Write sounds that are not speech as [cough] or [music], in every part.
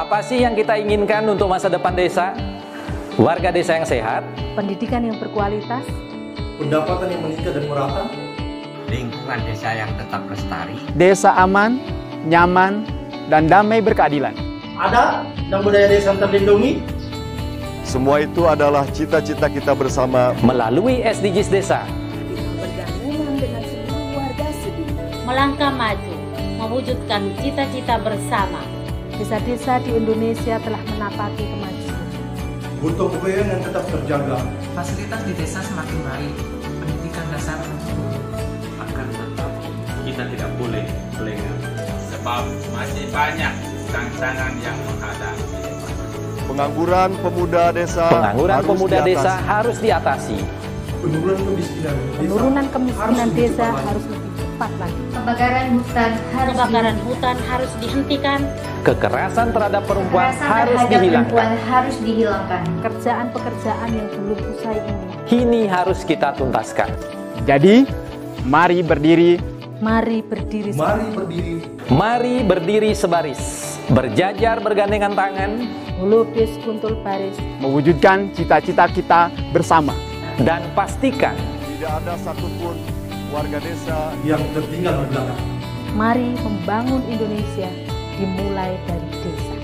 Apa sih yang kita inginkan untuk masa depan desa? Warga desa yang sehat, pendidikan yang berkualitas, pendapatan yang meningkat dan merata, lingkungan desa yang tetap lestari, desa aman, nyaman, dan damai berkeadilan. Ada dan budaya desa terlindungi. Semua itu adalah cita-cita kita bersama melalui SDGs Desa. Melangkah maju, mewujudkan cita-cita bersama desa-desa di Indonesia telah menapaki kemajuan. Royong yang tetap terjaga. Fasilitas di desa semakin baik, pendidikan dasar akan tetap kita tidak boleh lengah. Sebab masih banyak tantangan yang menghadapi. Pengangguran pemuda desa Pengangguran harus pemuda diatasi. desa harus diatasi. Penurunan kemiskinan desa, Penurunan kemiskinan harus desa harus cepat lagi. Kebakaran hutan harus kebakaran hutan harus dihentikan. Kekerasan terhadap perempuan Kekerasan harus terhadap dihilangkan. Perempuan harus dihilangkan. Pekerjaan-pekerjaan yang belum usai ini. Kini harus kita tuntaskan. Jadi, mari berdiri. Mari berdiri. Mari berdiri. Mari berdiri sebaris. Berjajar bergandengan tangan. Melukis kuntul baris. Mewujudkan cita-cita kita bersama. Dan pastikan tidak ada satupun warga desa yang tertinggal di belakang. Mari membangun Indonesia dimulai dari desa.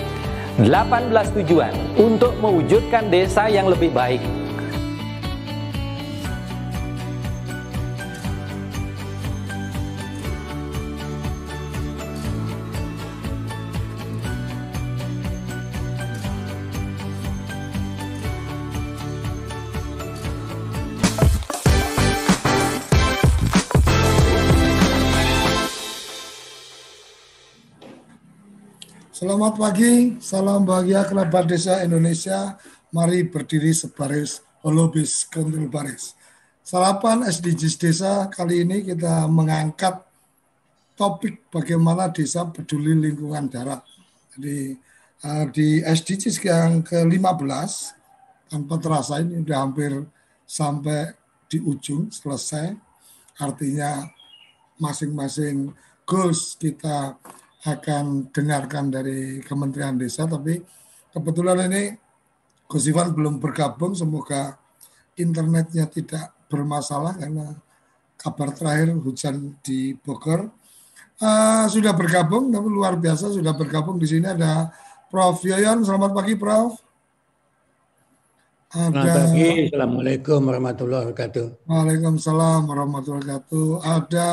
18 tujuan untuk mewujudkan desa yang lebih baik Selamat pagi, salam bahagia kerabat desa Indonesia. Mari berdiri sebaris, holobis kontrol baris. Sarapan SDGs desa kali ini kita mengangkat topik bagaimana desa peduli lingkungan darat. Jadi uh, di SDGs yang ke-15 tanpa terasa ini sudah hampir sampai di ujung selesai. Artinya masing-masing goals kita akan dengarkan dari Kementerian Desa, tapi kebetulan ini Gus Iwan belum bergabung, semoga internetnya tidak bermasalah karena kabar terakhir hujan di Bogor. Uh, sudah bergabung, namun luar biasa sudah bergabung di sini ada Prof. Yoyon. Selamat pagi, Prof. Ada, Selamat pagi, Assalamualaikum warahmatullahi wabarakatuh. Waalaikumsalam warahmatullahi wabarakatuh. Ada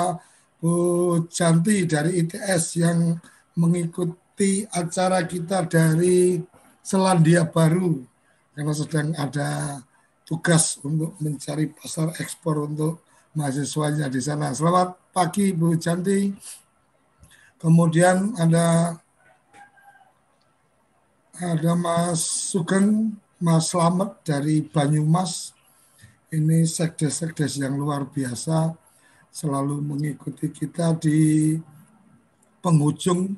Bu Janti dari ITS yang mengikuti acara kita dari Selandia Baru karena sedang ada tugas untuk mencari pasar ekspor untuk mahasiswanya di sana. Selamat pagi Bu Janti. Kemudian ada ada Mas Sugeng, Mas Slamet dari Banyumas. Ini sekdes-sekdes yang luar biasa selalu mengikuti kita di penghujung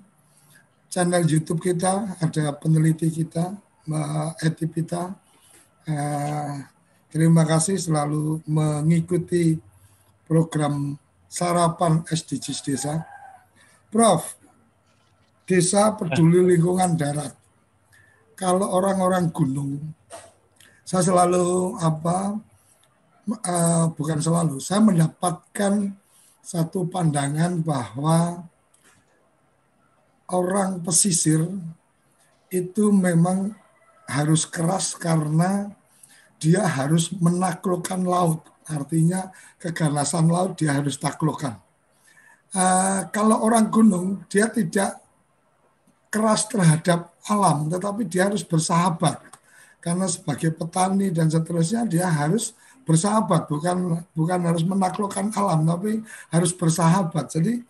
channel YouTube kita ada peneliti kita Mbak Etipita. Uh, terima kasih selalu mengikuti program sarapan SDGs Desa. Prof, Desa Peduli Lingkungan Darat. Kalau orang-orang gunung, saya selalu apa uh, bukan selalu, saya mendapatkan satu pandangan bahwa orang pesisir itu memang harus keras karena dia harus menaklukkan laut. Artinya keganasan laut dia harus taklukkan. Uh, kalau orang gunung dia tidak keras terhadap alam, tetapi dia harus bersahabat. Karena sebagai petani dan seterusnya dia harus bersahabat bukan bukan harus menaklukkan alam tapi harus bersahabat. Jadi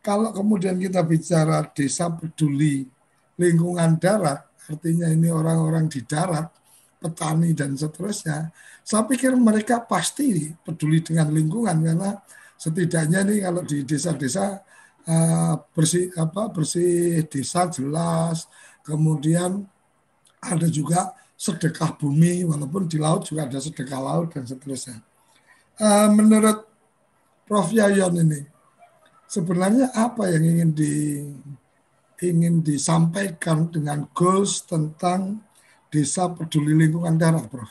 kalau kemudian kita bicara desa peduli lingkungan darat artinya ini orang-orang di darat petani dan seterusnya saya pikir mereka pasti peduli dengan lingkungan karena setidaknya nih kalau di desa-desa uh, bersih apa bersih desa jelas kemudian ada juga sedekah bumi, walaupun di laut juga ada sedekah laut dan seterusnya. Uh, menurut Prof. Yayon ini, sebenarnya apa yang ingin di ingin disampaikan dengan goals tentang desa peduli lingkungan darat, Prof?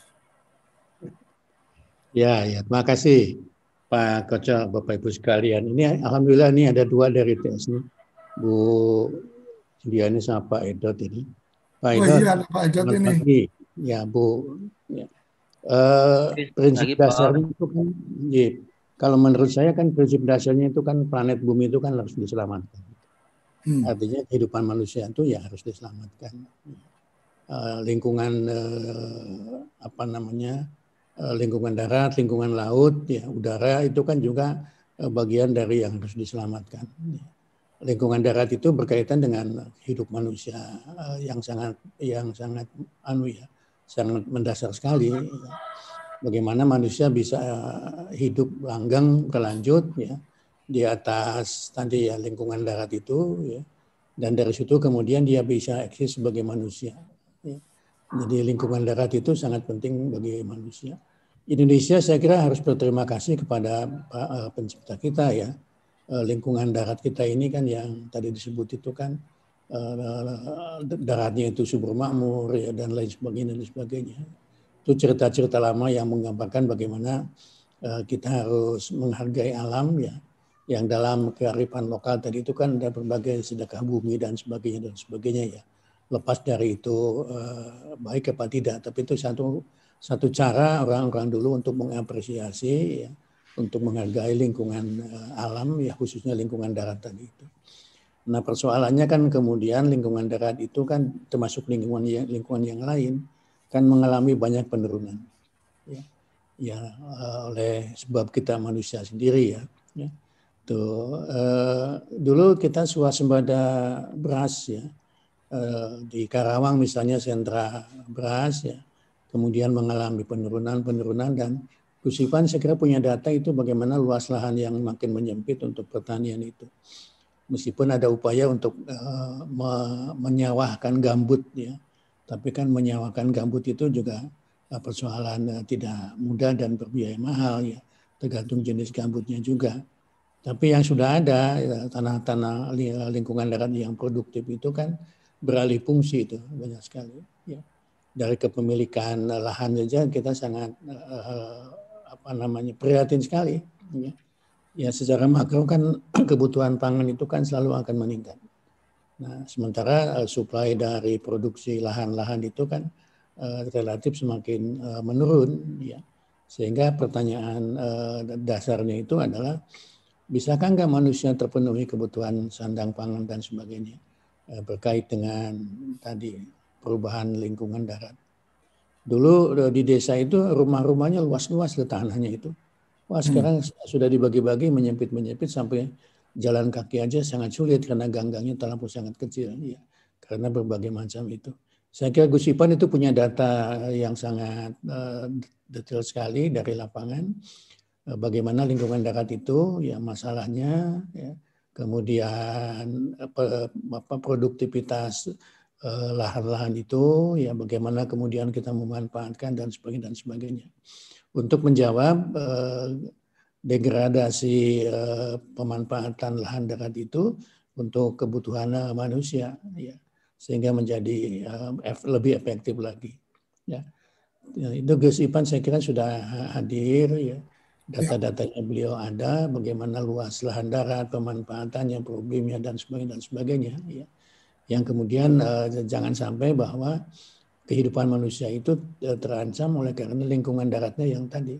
Ya, ya. Terima kasih Pak Koco, Bapak Ibu sekalian. Ini Alhamdulillah ini ada dua dari TS ini. Bu Diani sama Pak Edot ini. Pak oh Edot, iya, ada Pak Edot ini. Pagi. Ya, Bu. Ya. Uh, prinsip Lagi, dasarnya Pak. itu kan, ya, kalau menurut saya kan prinsip dasarnya itu kan planet bumi itu kan harus diselamatkan. Hmm. Artinya kehidupan manusia itu ya harus diselamatkan. Uh, lingkungan uh, apa namanya Eh, lingkungan darat, lingkungan laut, ya udara itu kan juga eh, bagian dari yang harus diselamatkan. Lingkungan darat itu berkaitan dengan hidup manusia eh, yang sangat yang sangat anu ya, sangat mendasar sekali. Bagaimana manusia bisa hidup langgeng berlanjut ya di atas tadi ya lingkungan darat itu ya dan dari situ kemudian dia bisa eksis sebagai manusia. Ya. Jadi lingkungan darat itu sangat penting bagi manusia. Indonesia saya kira harus berterima kasih kepada uh, pencipta kita ya. Uh, lingkungan darat kita ini kan yang tadi disebut itu kan daratnya itu subur makmur ya dan lain sebagainya dan sebagainya. Itu cerita-cerita lama yang menggambarkan bagaimana uh, kita harus menghargai alam ya. Yang dalam kearifan lokal tadi itu kan ada berbagai sedekah bumi dan sebagainya dan sebagainya ya lepas dari itu uh, baik apa tidak, tapi itu satu satu cara orang-orang dulu untuk mengapresiasi, ya, untuk menghargai lingkungan uh, alam, ya khususnya lingkungan darat tadi itu. Nah persoalannya kan kemudian lingkungan darat itu kan termasuk lingkungan yang, lingkungan yang lain kan mengalami banyak penurunan, ya, ya uh, oleh sebab kita manusia sendiri ya. ya. Tuh, uh, dulu kita swasembada beras ya Eh, di Karawang misalnya sentra beras ya kemudian mengalami penurunan-penurunan dan Gus Ivan saya kira punya data itu bagaimana luas lahan yang makin menyempit untuk pertanian itu. Meskipun ada upaya untuk uh, me menyawahkan gambut ya, tapi kan menyawahkan gambut itu juga uh, persoalan uh, tidak mudah dan berbiaya mahal ya, tergantung jenis gambutnya juga. Tapi yang sudah ada tanah-tanah ya, lingkungan darat yang produktif itu kan beralih fungsi itu banyak sekali. Ya. Dari kepemilikan lahan saja kita sangat apa namanya prihatin sekali. Ya. Ya secara makro kan [clears throat] kebutuhan pangan itu kan selalu akan meningkat. Nah sementara uh, supply dari produksi lahan-lahan itu kan uh, relatif semakin uh, menurun. Ya. Sehingga pertanyaan uh, dasarnya itu adalah bisakah nggak manusia terpenuhi kebutuhan sandang pangan dan sebagainya? Eh, berkait dengan tadi perubahan lingkungan darat. Dulu di desa itu rumah-rumahnya luas-luas tanahnya itu. Wah hmm. sekarang hmm. sudah dibagi-bagi menyempit-menyempit sampai jalan kaki aja sangat sulit karena ganggangnya terlalu sangat kecil. Ya, karena berbagai macam itu. Saya kira Gus Ipan itu punya data yang sangat uh, detail sekali dari lapangan. Uh, bagaimana lingkungan darat itu, ya masalahnya, ya, kemudian apa, apa produktivitas eh, lahan-lahan itu ya bagaimana kemudian kita memanfaatkan dan sebagainya dan sebagainya untuk menjawab eh, degradasi eh, pemanfaatan lahan darat itu untuk kebutuhan manusia ya sehingga menjadi lebih efektif lagi ya, ya itu Gus Ipan saya kira sudah hadir ya data-datanya beliau ada, bagaimana luas lahan darat, pemanfaatannya, problemnya dan sebagainya dan sebagainya. Ya. Yang kemudian uh, jangan sampai bahwa kehidupan manusia itu uh, terancam oleh karena lingkungan daratnya yang tadi,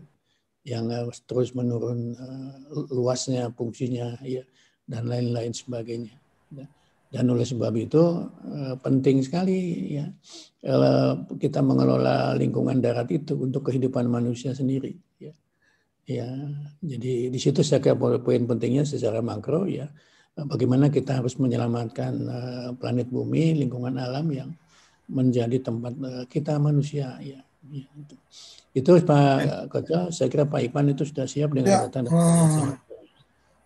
yang terus menurun uh, luasnya, fungsinya, ya, dan lain-lain sebagainya. Ya. Dan oleh sebab itu uh, penting sekali ya kita mengelola lingkungan darat itu untuk kehidupan manusia sendiri. Ya Ya, jadi di situ saya kira poin pentingnya secara makro ya, bagaimana kita harus menyelamatkan eh, planet bumi, lingkungan alam yang menjadi tempat eh, kita manusia ya. ya itu. itu Pak Koco, saya kira Pak Ipan itu sudah siap dengan ya. data.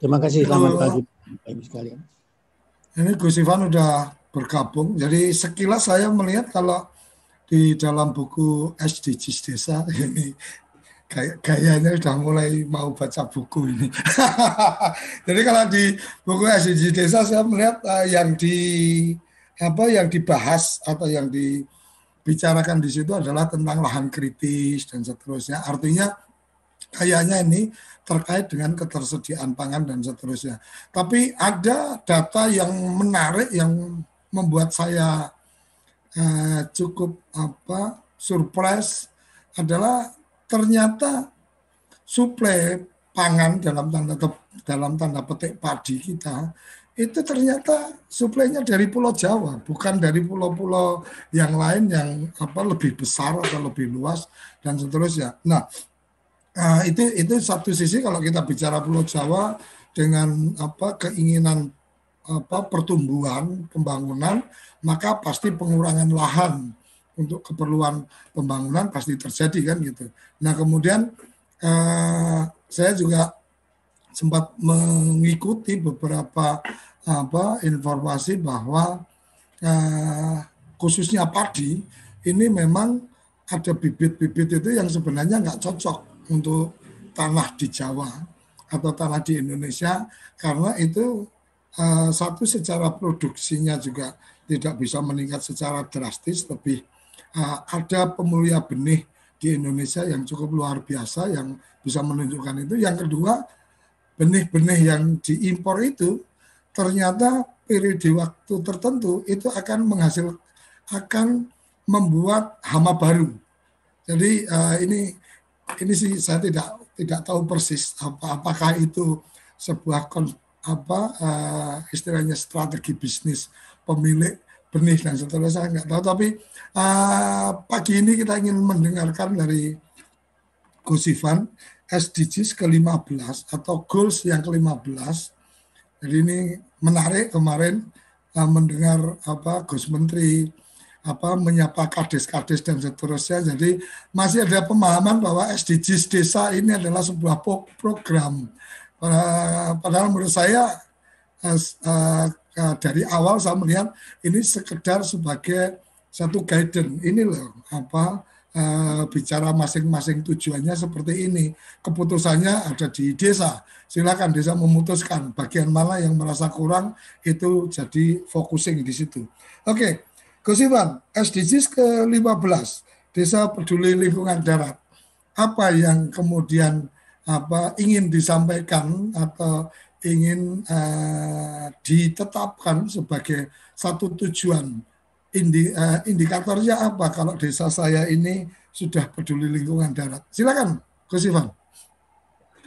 Terima kasih, selamat pagi Pak Ibu sekalian. Ini Gus Ivan sudah bergabung, jadi sekilas saya melihat kalau di dalam buku SDGs Desa [laughs] ini kayak gayanya sudah mulai mau baca buku ini. [laughs] Jadi kalau di buku SDG desa saya melihat uh, yang di apa yang dibahas atau yang dibicarakan di situ adalah tentang lahan kritis dan seterusnya. Artinya kayaknya ini terkait dengan ketersediaan pangan dan seterusnya. Tapi ada data yang menarik yang membuat saya uh, cukup apa surprise adalah ternyata suplai pangan dalam tanda dalam tanda petik padi kita itu ternyata suplainya dari Pulau Jawa, bukan dari pulau-pulau yang lain yang apa lebih besar atau lebih luas dan seterusnya. Nah, uh, itu itu satu sisi kalau kita bicara Pulau Jawa dengan apa keinginan apa pertumbuhan pembangunan maka pasti pengurangan lahan untuk keperluan pembangunan pasti terjadi kan gitu. Nah kemudian eh, saya juga sempat mengikuti beberapa apa informasi bahwa eh, khususnya padi ini memang ada bibit-bibit itu yang sebenarnya nggak cocok untuk tanah di Jawa atau tanah di Indonesia karena itu eh, satu secara produksinya juga tidak bisa meningkat secara drastis lebih uh, ada pemulia benih di Indonesia yang cukup luar biasa yang bisa menunjukkan itu. Yang kedua, benih-benih yang diimpor itu ternyata periode waktu tertentu itu akan menghasil akan membuat hama baru. Jadi uh, ini ini sih saya tidak tidak tahu persis apa apakah itu sebuah kon, apa uh, istilahnya strategi bisnis pemilik benih dan seterusnya saya nggak tahu tapi uh, pagi ini kita ingin mendengarkan dari Gus Ivan SDGs ke-15 atau goals yang ke-15 jadi ini menarik kemarin uh, mendengar apa Gus Menteri apa menyapa kades-kades dan seterusnya. Jadi masih ada pemahaman bahwa SDGs desa ini adalah sebuah program. Padahal menurut saya uh, Nah, dari awal saya melihat ini sekedar sebagai satu guidance. Ini loh apa uh, bicara masing-masing tujuannya seperti ini. Keputusannya ada di desa. Silakan desa memutuskan bagian mana yang merasa kurang itu jadi focusing di situ. Oke, Gus Iwan, SDGs ke-15, Desa Peduli Lingkungan Darat. Apa yang kemudian apa ingin disampaikan atau ingin uh, ditetapkan sebagai satu tujuan. Indi, uh, indikatornya apa kalau desa saya ini sudah peduli lingkungan darat? Silakan, Gus Ivan.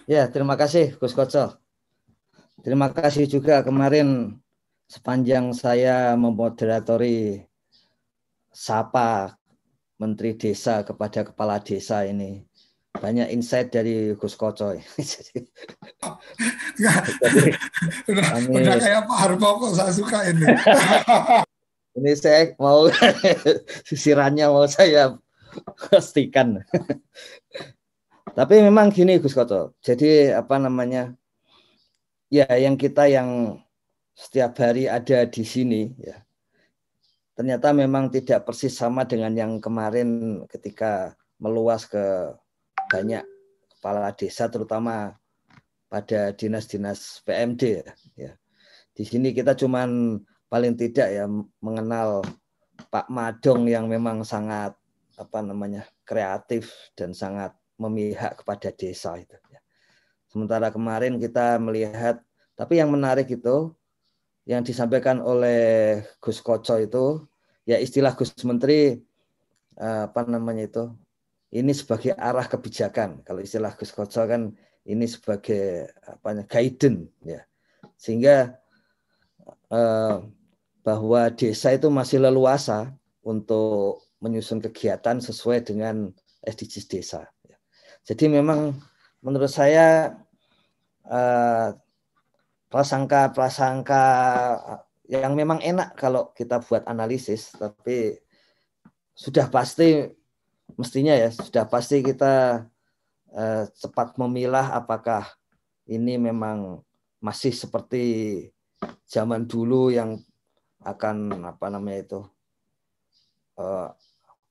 Ya, terima kasih Gus Koco. Terima kasih juga kemarin sepanjang saya memoderatori sapa Menteri Desa kepada Kepala Desa ini banyak insight dari Gus Koco. Jadi, udah, udah kayak Pak Harmoko saya suka ini. [laughs] ini saya mau [laughs] sisirannya mau saya pastikan. Tapi memang gini Gus Koco. Jadi apa namanya? Ya yang kita yang setiap hari ada di sini ya. Ternyata memang tidak persis sama dengan yang kemarin ketika meluas ke banyak kepala desa terutama pada dinas-dinas PMD ya. Di sini kita cuman paling tidak ya mengenal Pak Madong yang memang sangat apa namanya kreatif dan sangat memihak kepada desa itu. Ya. Sementara kemarin kita melihat, tapi yang menarik itu yang disampaikan oleh Gus Koco itu ya istilah Gus Menteri eh, apa namanya itu ini sebagai arah kebijakan. Kalau istilah Gus Koco kan ini sebagai apa guidance ya. Sehingga eh, bahwa desa itu masih leluasa untuk menyusun kegiatan sesuai dengan SDGs desa. Jadi memang menurut saya eh, prasangka-prasangka yang memang enak kalau kita buat analisis, tapi sudah pasti mestinya ya sudah pasti kita uh, cepat memilah apakah ini memang masih seperti zaman dulu yang akan apa namanya itu uh,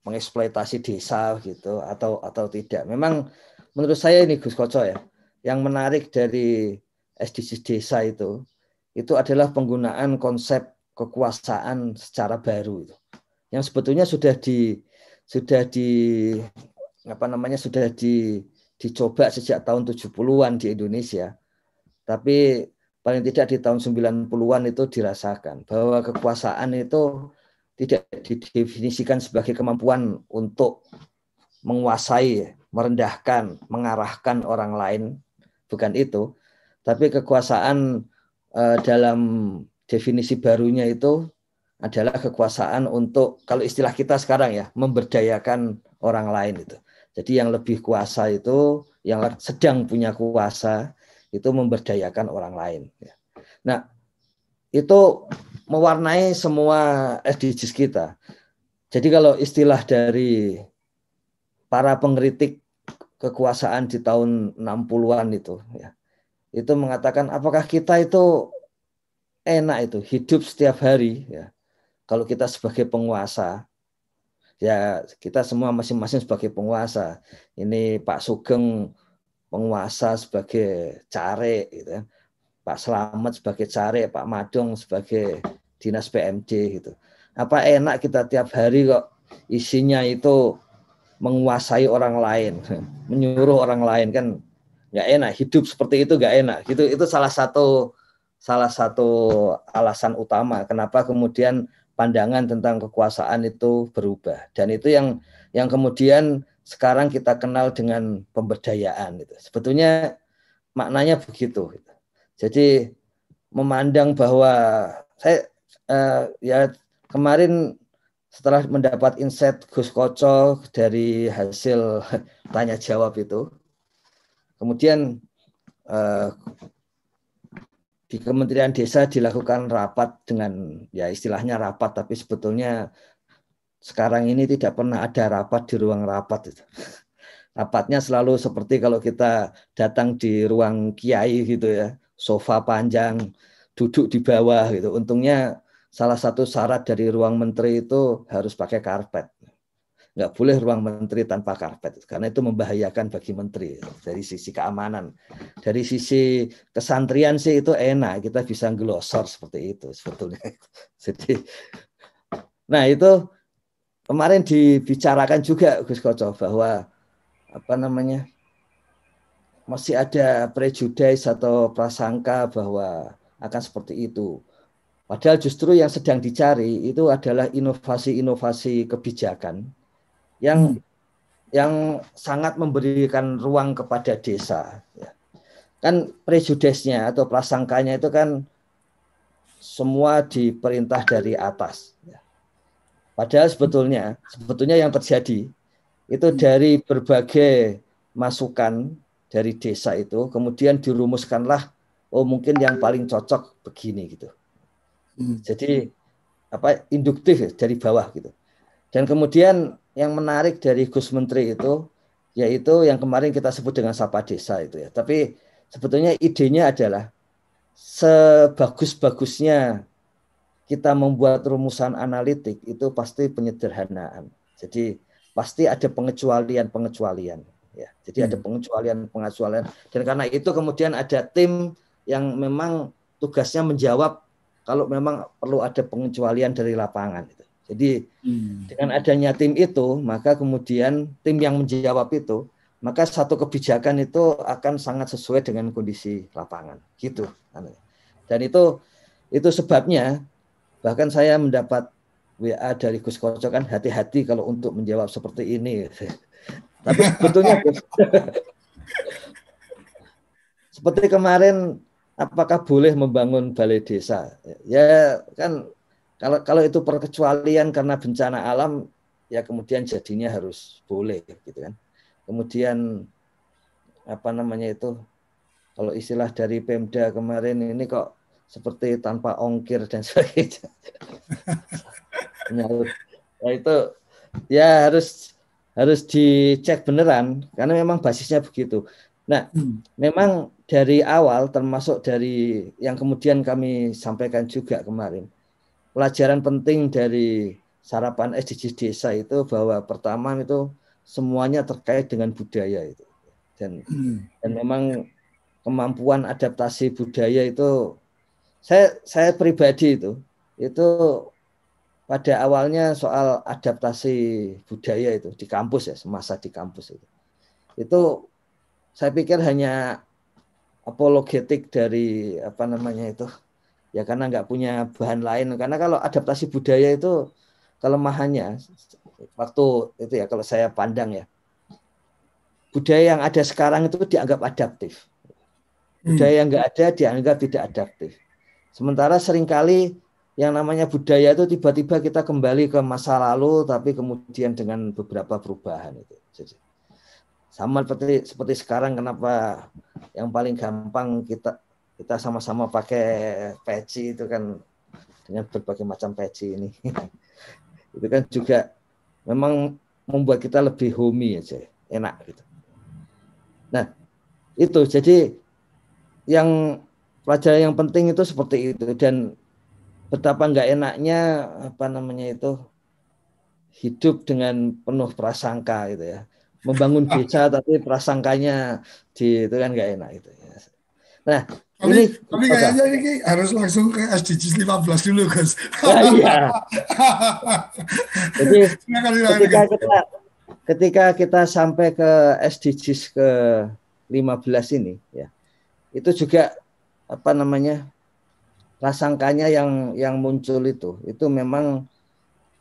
mengeksploitasi desa gitu atau atau tidak. Memang menurut saya ini Gus Koco ya, yang menarik dari SDGs desa itu, itu adalah penggunaan konsep kekuasaan secara baru itu. Yang sebetulnya sudah di sudah di apa namanya sudah di dicoba sejak tahun 70-an di Indonesia. Tapi paling tidak di tahun 90-an itu dirasakan bahwa kekuasaan itu tidak didefinisikan sebagai kemampuan untuk menguasai, merendahkan, mengarahkan orang lain, bukan itu. Tapi kekuasaan eh, dalam definisi barunya itu adalah kekuasaan untuk kalau istilah kita sekarang ya memberdayakan orang lain itu. Jadi yang lebih kuasa itu yang sedang punya kuasa itu memberdayakan orang lain. Ya. Nah itu mewarnai semua SDGs kita. Jadi kalau istilah dari para pengkritik kekuasaan di tahun 60-an itu ya, itu mengatakan apakah kita itu enak itu hidup setiap hari ya kalau kita sebagai penguasa ya kita semua masing-masing sebagai penguasa ini Pak Sugeng penguasa sebagai care gitu ya. Pak Selamat sebagai care Pak Madong sebagai dinas PMD gitu. Apa enak kita tiap hari kok isinya itu menguasai orang lain [laughs] menyuruh orang lain kan nggak enak. Hidup seperti itu nggak enak. Gitu itu salah satu salah satu alasan utama kenapa kemudian pandangan tentang kekuasaan itu berubah. Dan itu yang yang kemudian sekarang kita kenal dengan pemberdayaan itu. Sebetulnya maknanya begitu jadi memandang bahwa saya uh, ya kemarin setelah mendapat insight Gus Koco dari hasil [laughs] tanya jawab itu kemudian uh, di Kementerian Desa dilakukan rapat dengan ya istilahnya rapat tapi sebetulnya sekarang ini tidak pernah ada rapat di ruang rapat itu. Rapatnya selalu seperti kalau kita datang di ruang kiai gitu ya, sofa panjang, duduk di bawah gitu. Untungnya salah satu syarat dari ruang menteri itu harus pakai karpet nggak boleh ruang menteri tanpa karpet karena itu membahayakan bagi menteri dari sisi keamanan dari sisi kesantrian sih itu enak kita bisa glosor seperti itu sebetulnya [laughs] jadi nah itu kemarin dibicarakan juga Gus Koco bahwa apa namanya masih ada prejudice atau prasangka bahwa akan seperti itu padahal justru yang sedang dicari itu adalah inovasi-inovasi kebijakan yang hmm. yang sangat memberikan ruang kepada desa. Ya. Kan prejudesnya atau prasangkanya itu kan semua diperintah dari atas. Padahal sebetulnya sebetulnya yang terjadi itu hmm. dari berbagai masukan dari desa itu kemudian dirumuskanlah oh mungkin yang paling cocok begini gitu. Hmm. Jadi apa induktif ya, dari bawah gitu. Dan kemudian yang menarik dari Gus Menteri itu yaitu yang kemarin kita sebut dengan sapa desa itu ya. Tapi sebetulnya idenya adalah sebagus-bagusnya kita membuat rumusan analitik itu pasti penyederhanaan. Jadi pasti ada pengecualian-pengecualian ya. Jadi hmm. ada pengecualian-pengecualian dan karena itu kemudian ada tim yang memang tugasnya menjawab kalau memang perlu ada pengecualian dari lapangan itu. Jadi hmm. dengan adanya tim itu, maka kemudian tim yang menjawab itu, maka satu kebijakan itu akan sangat sesuai dengan kondisi lapangan, gitu. Dan itu itu sebabnya bahkan saya mendapat WA dari Gus Koco kan hati-hati kalau untuk menjawab seperti ini. [laughs] Tapi sebetulnya [laughs] seperti kemarin apakah boleh membangun balai desa? Ya kan kalau kalau itu perkecualian karena bencana alam, ya kemudian jadinya harus boleh, gitu kan. Kemudian apa namanya itu? Kalau istilah dari Pemda kemarin ini kok seperti tanpa ongkir dan [laughs] sebagainya. nah, itu ya harus harus dicek beneran karena memang basisnya begitu. Nah, hmm. memang dari awal termasuk dari yang kemudian kami sampaikan juga kemarin pelajaran penting dari sarapan SDGs desa itu bahwa pertama itu semuanya terkait dengan budaya itu. dan dan memang kemampuan adaptasi budaya itu saya saya pribadi itu itu pada awalnya soal adaptasi budaya itu di kampus ya semasa di kampus itu. Itu saya pikir hanya apologetik dari apa namanya itu ya karena nggak punya bahan lain. Karena kalau adaptasi budaya itu kelemahannya waktu itu ya kalau saya pandang ya budaya yang ada sekarang itu dianggap adaptif. Budaya yang nggak ada dianggap tidak adaptif sementara sering kali yang namanya budaya itu tiba-tiba kita kembali ke masa lalu tapi kemudian dengan beberapa perubahan itu. Jadi, sama seperti seperti sekarang kenapa yang paling gampang kita kita sama-sama pakai peci itu kan dengan berbagai macam peci ini. [laughs] itu kan juga memang membuat kita lebih homey aja, enak gitu. Nah, itu jadi yang pelajaran yang penting itu seperti itu. Dan betapa nggak enaknya apa namanya itu hidup dengan penuh prasangka gitu ya. Membangun desa [laughs] tapi prasangkanya di itu kan nggak enak itu ya. nah tapi, ini tapi kayaknya ini harus langsung ke SDGs 15 dulu guys ya, iya. [laughs] Jadi ketika kita ketika kita sampai ke SDGs ke 15 ini ya itu juga apa namanya prasangkanya yang yang muncul itu. Itu memang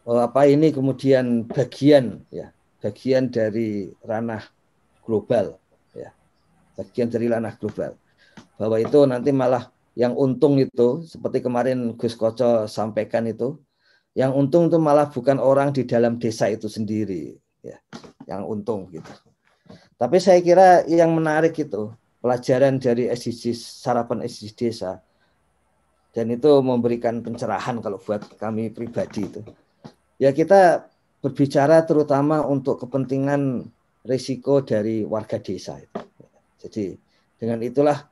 oh, apa ini kemudian bagian ya bagian dari ranah global ya bagian dari ranah global. Bahwa itu nanti malah yang untung itu seperti kemarin Gus Koco sampaikan itu yang untung itu malah bukan orang di dalam desa itu sendiri ya yang untung gitu. Tapi saya kira yang menarik itu pelajaran dari SDGs sarapan SDGs desa dan itu memberikan pencerahan kalau buat kami pribadi itu. Ya kita berbicara terutama untuk kepentingan risiko dari warga desa itu. Jadi dengan itulah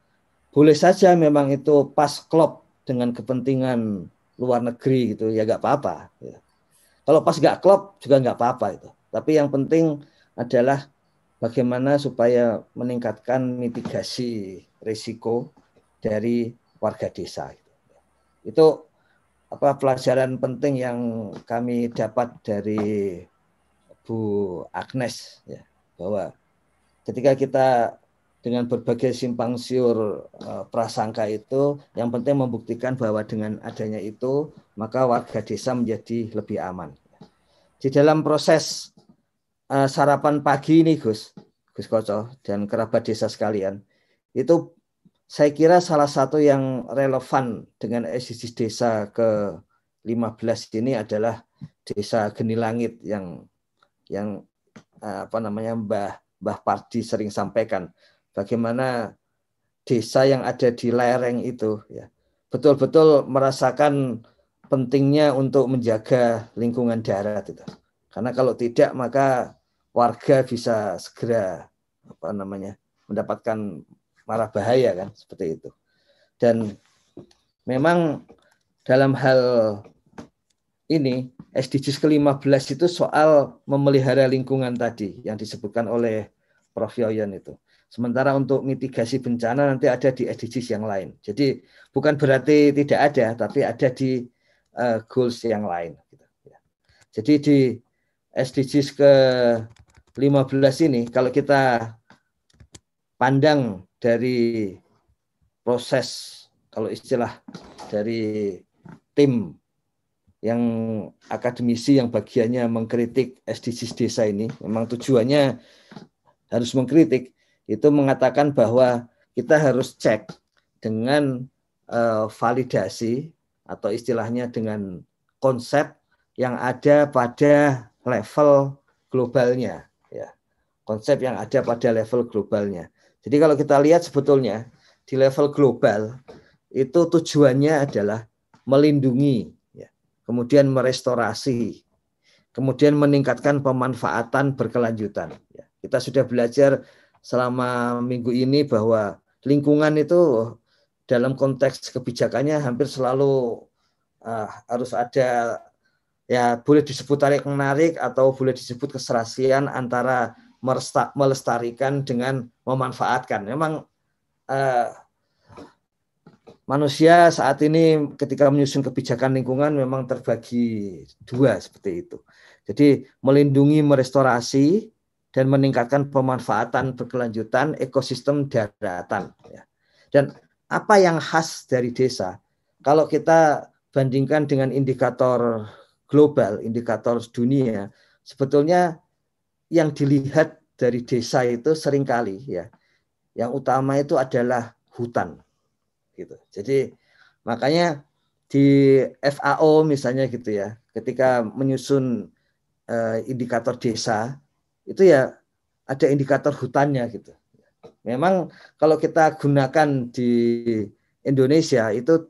boleh saja memang itu pas klop dengan kepentingan luar negeri gitu ya nggak apa-apa. Ya. Kalau pas nggak klop juga nggak apa-apa itu. Tapi yang penting adalah bagaimana supaya meningkatkan mitigasi risiko dari warga desa. Itu apa pelajaran penting yang kami dapat dari Bu Agnes ya bahwa ketika kita dengan berbagai simpang siur uh, prasangka itu yang penting membuktikan bahwa dengan adanya itu maka warga desa menjadi lebih aman. Di dalam proses uh, sarapan pagi ini Gus, Gus Koco dan kerabat desa sekalian, itu saya kira salah satu yang relevan dengan SDGs desa ke 15 ini adalah desa Geni Langit yang yang eh, apa namanya Mbah Mbah Pardi sering sampaikan bagaimana desa yang ada di lereng itu ya betul-betul merasakan pentingnya untuk menjaga lingkungan darat itu. Karena kalau tidak maka warga bisa segera apa namanya mendapatkan marah bahaya kan seperti itu. Dan memang dalam hal ini SDGs ke-15 itu soal memelihara lingkungan tadi yang disebutkan oleh Prof. Yoyon itu. Sementara untuk mitigasi bencana nanti ada di SDGs yang lain. Jadi bukan berarti tidak ada, tapi ada di uh, goals yang lain. Gitu, ya. Jadi di SDGs ke-15 ini, kalau kita pandang dari proses kalau istilah dari tim yang akademisi yang bagiannya mengkritik SDGs desa ini memang tujuannya harus mengkritik itu mengatakan bahwa kita harus cek dengan uh, validasi atau istilahnya dengan konsep yang ada pada level globalnya. ya konsep yang ada pada level globalnya jadi kalau kita lihat sebetulnya di level global itu tujuannya adalah melindungi, ya. kemudian merestorasi, kemudian meningkatkan pemanfaatan berkelanjutan. Ya. Kita sudah belajar selama minggu ini bahwa lingkungan itu dalam konteks kebijakannya hampir selalu uh, harus ada ya boleh disebut tarik menarik atau boleh disebut keserasian antara melestarikan dengan memanfaatkan. Memang uh, manusia saat ini ketika menyusun kebijakan lingkungan memang terbagi dua seperti itu. Jadi melindungi, merestorasi, dan meningkatkan pemanfaatan berkelanjutan ekosistem daratan. Ya. Dan apa yang khas dari desa? Kalau kita bandingkan dengan indikator global, indikator dunia, sebetulnya yang dilihat dari desa itu sering kali ya, yang utama itu adalah hutan, gitu. Jadi makanya di FAO misalnya gitu ya, ketika menyusun uh, indikator desa itu ya ada indikator hutannya gitu. Memang kalau kita gunakan di Indonesia itu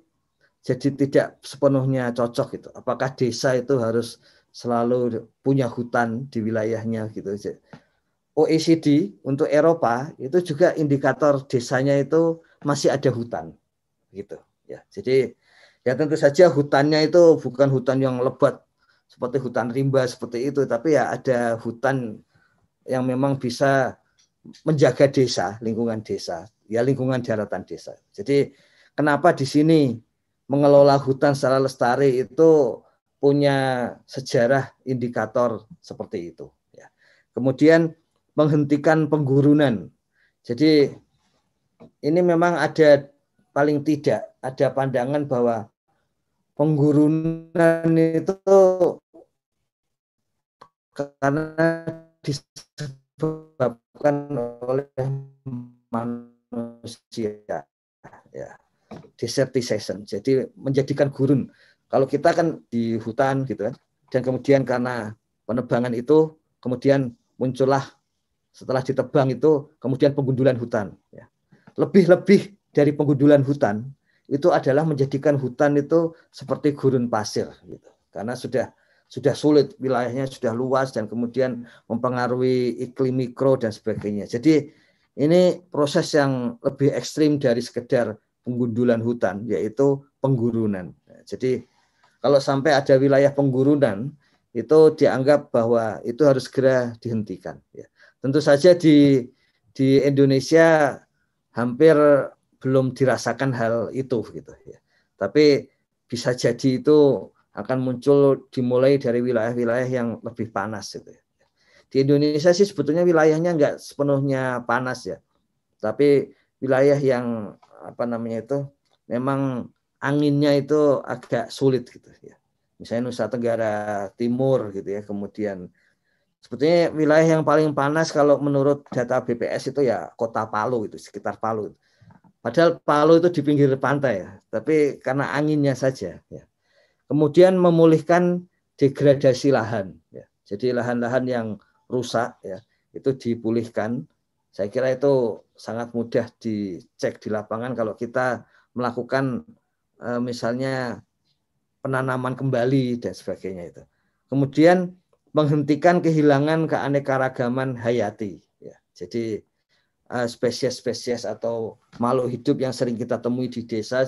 jadi tidak sepenuhnya cocok gitu. Apakah desa itu harus selalu punya hutan di wilayahnya gitu. OECD untuk Eropa itu juga indikator desanya itu masih ada hutan gitu ya. Jadi ya tentu saja hutannya itu bukan hutan yang lebat seperti hutan rimba seperti itu, tapi ya ada hutan yang memang bisa menjaga desa, lingkungan desa, ya lingkungan daratan desa. Jadi kenapa di sini mengelola hutan secara lestari itu punya sejarah indikator seperti itu. Ya. Kemudian menghentikan penggurunan. Jadi ini memang ada paling tidak ada pandangan bahwa penggurunan itu karena disebabkan oleh manusia ya jadi menjadikan gurun kalau kita kan di hutan gitu kan dan kemudian karena penebangan itu kemudian muncullah setelah ditebang itu kemudian penggundulan hutan ya. lebih-lebih dari penggundulan hutan itu adalah menjadikan hutan itu seperti gurun pasir gitu karena sudah sudah sulit, wilayahnya sudah luas dan kemudian mempengaruhi iklim mikro dan sebagainya. Jadi ini proses yang lebih ekstrim dari sekedar penggundulan hutan, yaitu penggurunan. Jadi kalau sampai ada wilayah penggurunan, itu dianggap bahwa itu harus segera dihentikan. Ya. Tentu saja di di Indonesia hampir belum dirasakan hal itu gitu ya. Tapi bisa jadi itu akan muncul dimulai dari wilayah-wilayah yang lebih panas gitu ya. Di Indonesia sih sebetulnya wilayahnya nggak sepenuhnya panas ya. Tapi wilayah yang apa namanya itu memang anginnya itu agak sulit gitu ya. Misalnya Nusa Tenggara Timur gitu ya. Kemudian sebetulnya wilayah yang paling panas kalau menurut data BPS itu ya kota Palu itu sekitar Palu. Padahal Palu itu di pinggir pantai ya, tapi karena anginnya saja ya. Kemudian memulihkan degradasi lahan. Ya. Jadi lahan-lahan yang rusak ya itu dipulihkan. Saya kira itu sangat mudah dicek di lapangan kalau kita melakukan misalnya penanaman kembali dan sebagainya itu. Kemudian menghentikan kehilangan keanekaragaman hayati. Ya. Jadi eh, spesies-spesies atau makhluk hidup yang sering kita temui di desa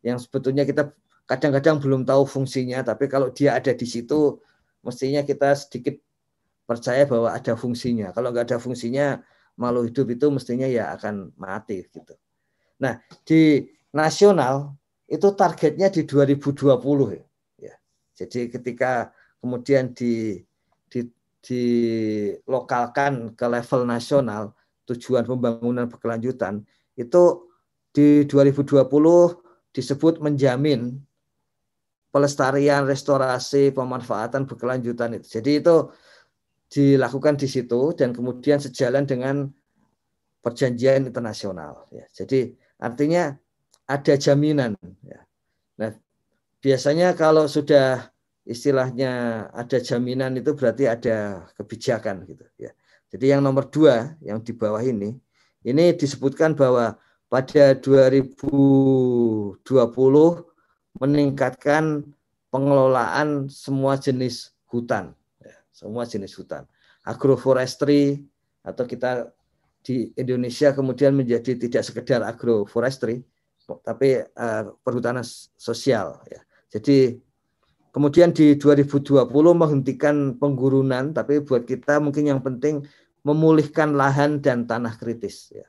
yang sebetulnya kita kadang-kadang belum tahu fungsinya, tapi kalau dia ada di situ, mestinya kita sedikit percaya bahwa ada fungsinya. Kalau nggak ada fungsinya, makhluk hidup itu mestinya ya akan mati gitu. Nah di nasional itu targetnya di 2020 ya. ya. Jadi ketika kemudian di, di dilokalkan ke level nasional tujuan pembangunan berkelanjutan itu di 2020 disebut menjamin pelestarian, restorasi, pemanfaatan berkelanjutan itu. Jadi itu dilakukan di situ dan kemudian sejalan dengan perjanjian internasional. Ya. Jadi artinya ada jaminan. Ya. Nah biasanya kalau sudah istilahnya ada jaminan itu berarti ada kebijakan gitu. Ya. Jadi yang nomor dua yang di bawah ini ini disebutkan bahwa pada 2020 meningkatkan pengelolaan semua jenis hutan, ya, semua jenis hutan, agroforestry atau kita di Indonesia kemudian menjadi tidak sekedar agroforestry, tapi uh, perhutanan sosial. Ya. Jadi kemudian di 2020 menghentikan penggurunan, tapi buat kita mungkin yang penting memulihkan lahan dan tanah kritis ya.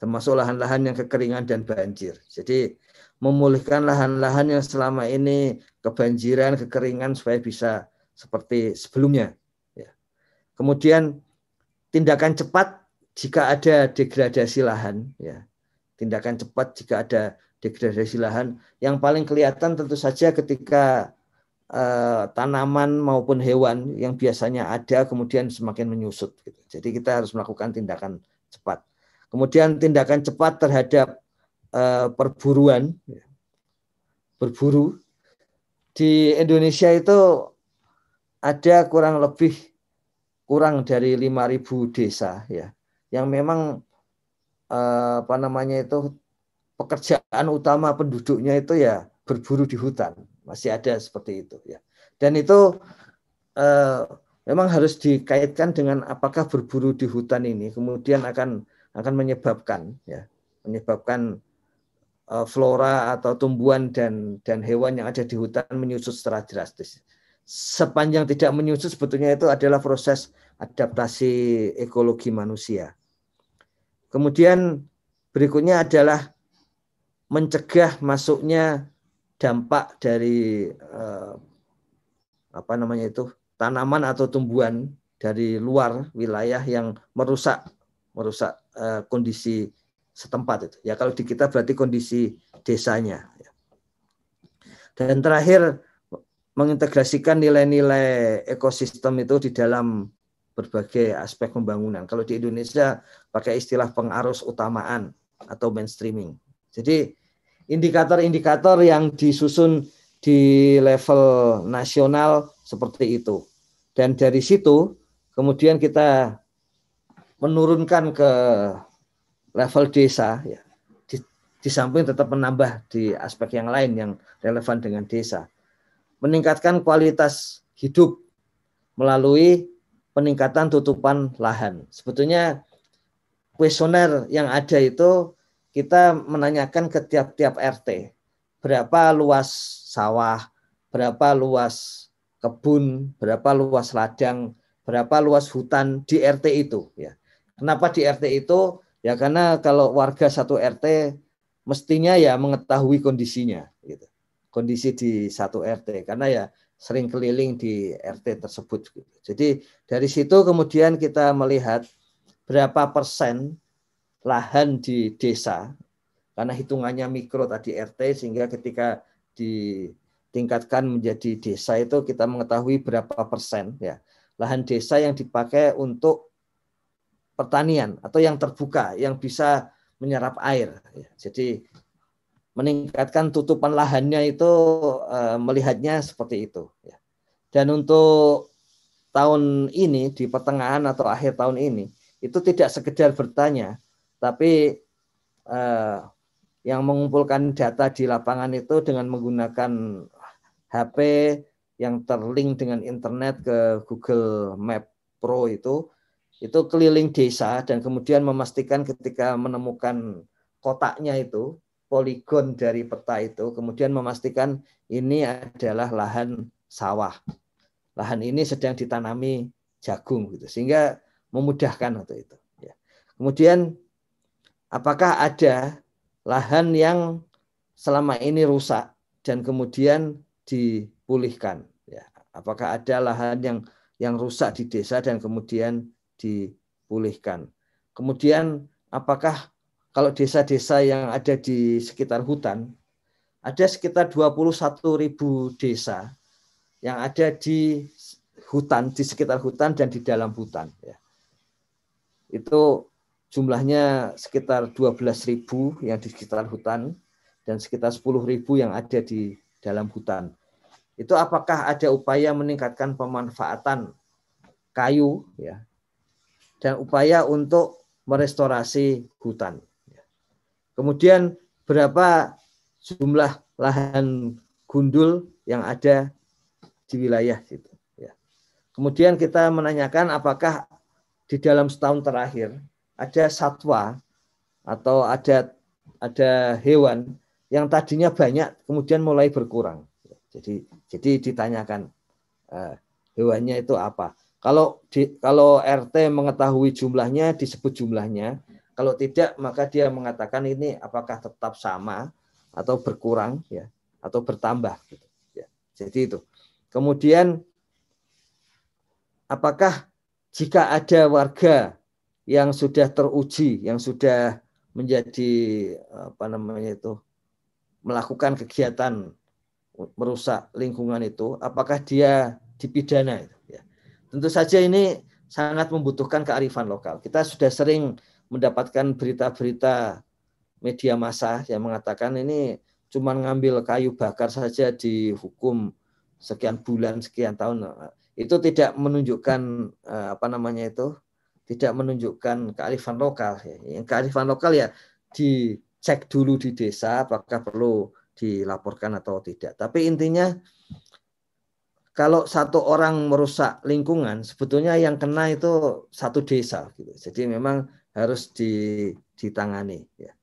Termasuk lahan-lahan yang kekeringan dan banjir. Jadi memulihkan lahan-lahan yang selama ini kebanjiran, kekeringan supaya bisa seperti sebelumnya. Ya. Kemudian tindakan cepat jika ada degradasi lahan, ya. Tindakan cepat jika ada degradasi lahan. Yang paling kelihatan tentu saja ketika uh, tanaman maupun hewan yang biasanya ada kemudian semakin menyusut. Gitu. Jadi kita harus melakukan tindakan cepat. Kemudian tindakan cepat terhadap uh, perburuan, berburu di Indonesia itu ada kurang lebih kurang dari 5.000 desa ya yang memang apa namanya itu pekerjaan utama penduduknya itu ya berburu di hutan. Masih ada seperti itu ya. Dan itu eh, memang harus dikaitkan dengan apakah berburu di hutan ini kemudian akan akan menyebabkan ya menyebabkan eh, flora atau tumbuhan dan dan hewan yang ada di hutan menyusut secara drastis. Sepanjang tidak menyusut sebetulnya itu adalah proses adaptasi ekologi manusia. Kemudian berikutnya adalah mencegah masuknya dampak dari eh, apa namanya itu tanaman atau tumbuhan dari luar wilayah yang merusak merusak eh, kondisi setempat itu. Ya kalau di kita berarti kondisi desanya. Dan terakhir mengintegrasikan nilai-nilai ekosistem itu di dalam berbagai aspek pembangunan. Kalau di Indonesia pakai istilah pengarus utamaan atau mainstreaming. Jadi indikator-indikator yang disusun di level nasional seperti itu. Dan dari situ kemudian kita menurunkan ke level desa ya. Di, di samping tetap menambah di aspek yang lain yang relevan dengan desa meningkatkan kualitas hidup melalui peningkatan tutupan lahan. Sebetulnya kuesioner yang ada itu kita menanyakan ke tiap-tiap RT berapa luas sawah, berapa luas kebun, berapa luas ladang, berapa luas hutan di RT itu ya. Kenapa di RT itu? Ya karena kalau warga satu RT mestinya ya mengetahui kondisinya gitu kondisi di satu RT karena ya sering keliling di RT tersebut. Jadi dari situ kemudian kita melihat berapa persen lahan di desa karena hitungannya mikro tadi RT sehingga ketika ditingkatkan menjadi desa itu kita mengetahui berapa persen ya lahan desa yang dipakai untuk pertanian atau yang terbuka yang bisa menyerap air. Jadi meningkatkan tutupan lahannya itu uh, melihatnya seperti itu. Ya. Dan untuk tahun ini di pertengahan atau akhir tahun ini itu tidak sekedar bertanya, tapi uh, yang mengumpulkan data di lapangan itu dengan menggunakan HP yang terlink dengan internet ke Google Map Pro itu itu keliling desa dan kemudian memastikan ketika menemukan kotaknya itu poligon dari peta itu, kemudian memastikan ini adalah lahan sawah. Lahan ini sedang ditanami jagung gitu, sehingga memudahkan untuk itu. Ya. Kemudian apakah ada lahan yang selama ini rusak dan kemudian dipulihkan? Ya. Apakah ada lahan yang yang rusak di desa dan kemudian dipulihkan? Kemudian apakah kalau desa-desa yang ada di sekitar hutan, ada sekitar 21 ribu desa yang ada di hutan, di sekitar hutan dan di dalam hutan. Ya. Itu jumlahnya sekitar 12 ribu yang di sekitar hutan dan sekitar 10 ribu yang ada di dalam hutan. Itu apakah ada upaya meningkatkan pemanfaatan kayu ya dan upaya untuk merestorasi hutan. Kemudian berapa jumlah lahan gundul yang ada di wilayah itu. Ya. Kemudian kita menanyakan apakah di dalam setahun terakhir ada satwa atau ada ada hewan yang tadinya banyak kemudian mulai berkurang. Jadi jadi ditanyakan uh, hewannya itu apa? Kalau di, kalau RT mengetahui jumlahnya disebut jumlahnya. Kalau tidak maka dia mengatakan ini apakah tetap sama atau berkurang ya atau bertambah gitu ya. Jadi itu. Kemudian apakah jika ada warga yang sudah teruji, yang sudah menjadi apa namanya itu melakukan kegiatan merusak lingkungan itu, apakah dia dipidana? Ya. Tentu saja ini sangat membutuhkan kearifan lokal. Kita sudah sering mendapatkan berita-berita media massa yang mengatakan ini cuma ngambil kayu bakar saja dihukum sekian bulan, sekian tahun. Itu tidak menunjukkan eh, apa namanya itu, tidak menunjukkan kearifan lokal. Yang kearifan lokal ya dicek dulu di desa apakah perlu dilaporkan atau tidak. Tapi intinya kalau satu orang merusak lingkungan, sebetulnya yang kena itu satu desa. Gitu. Jadi memang harus ditangani. Ya.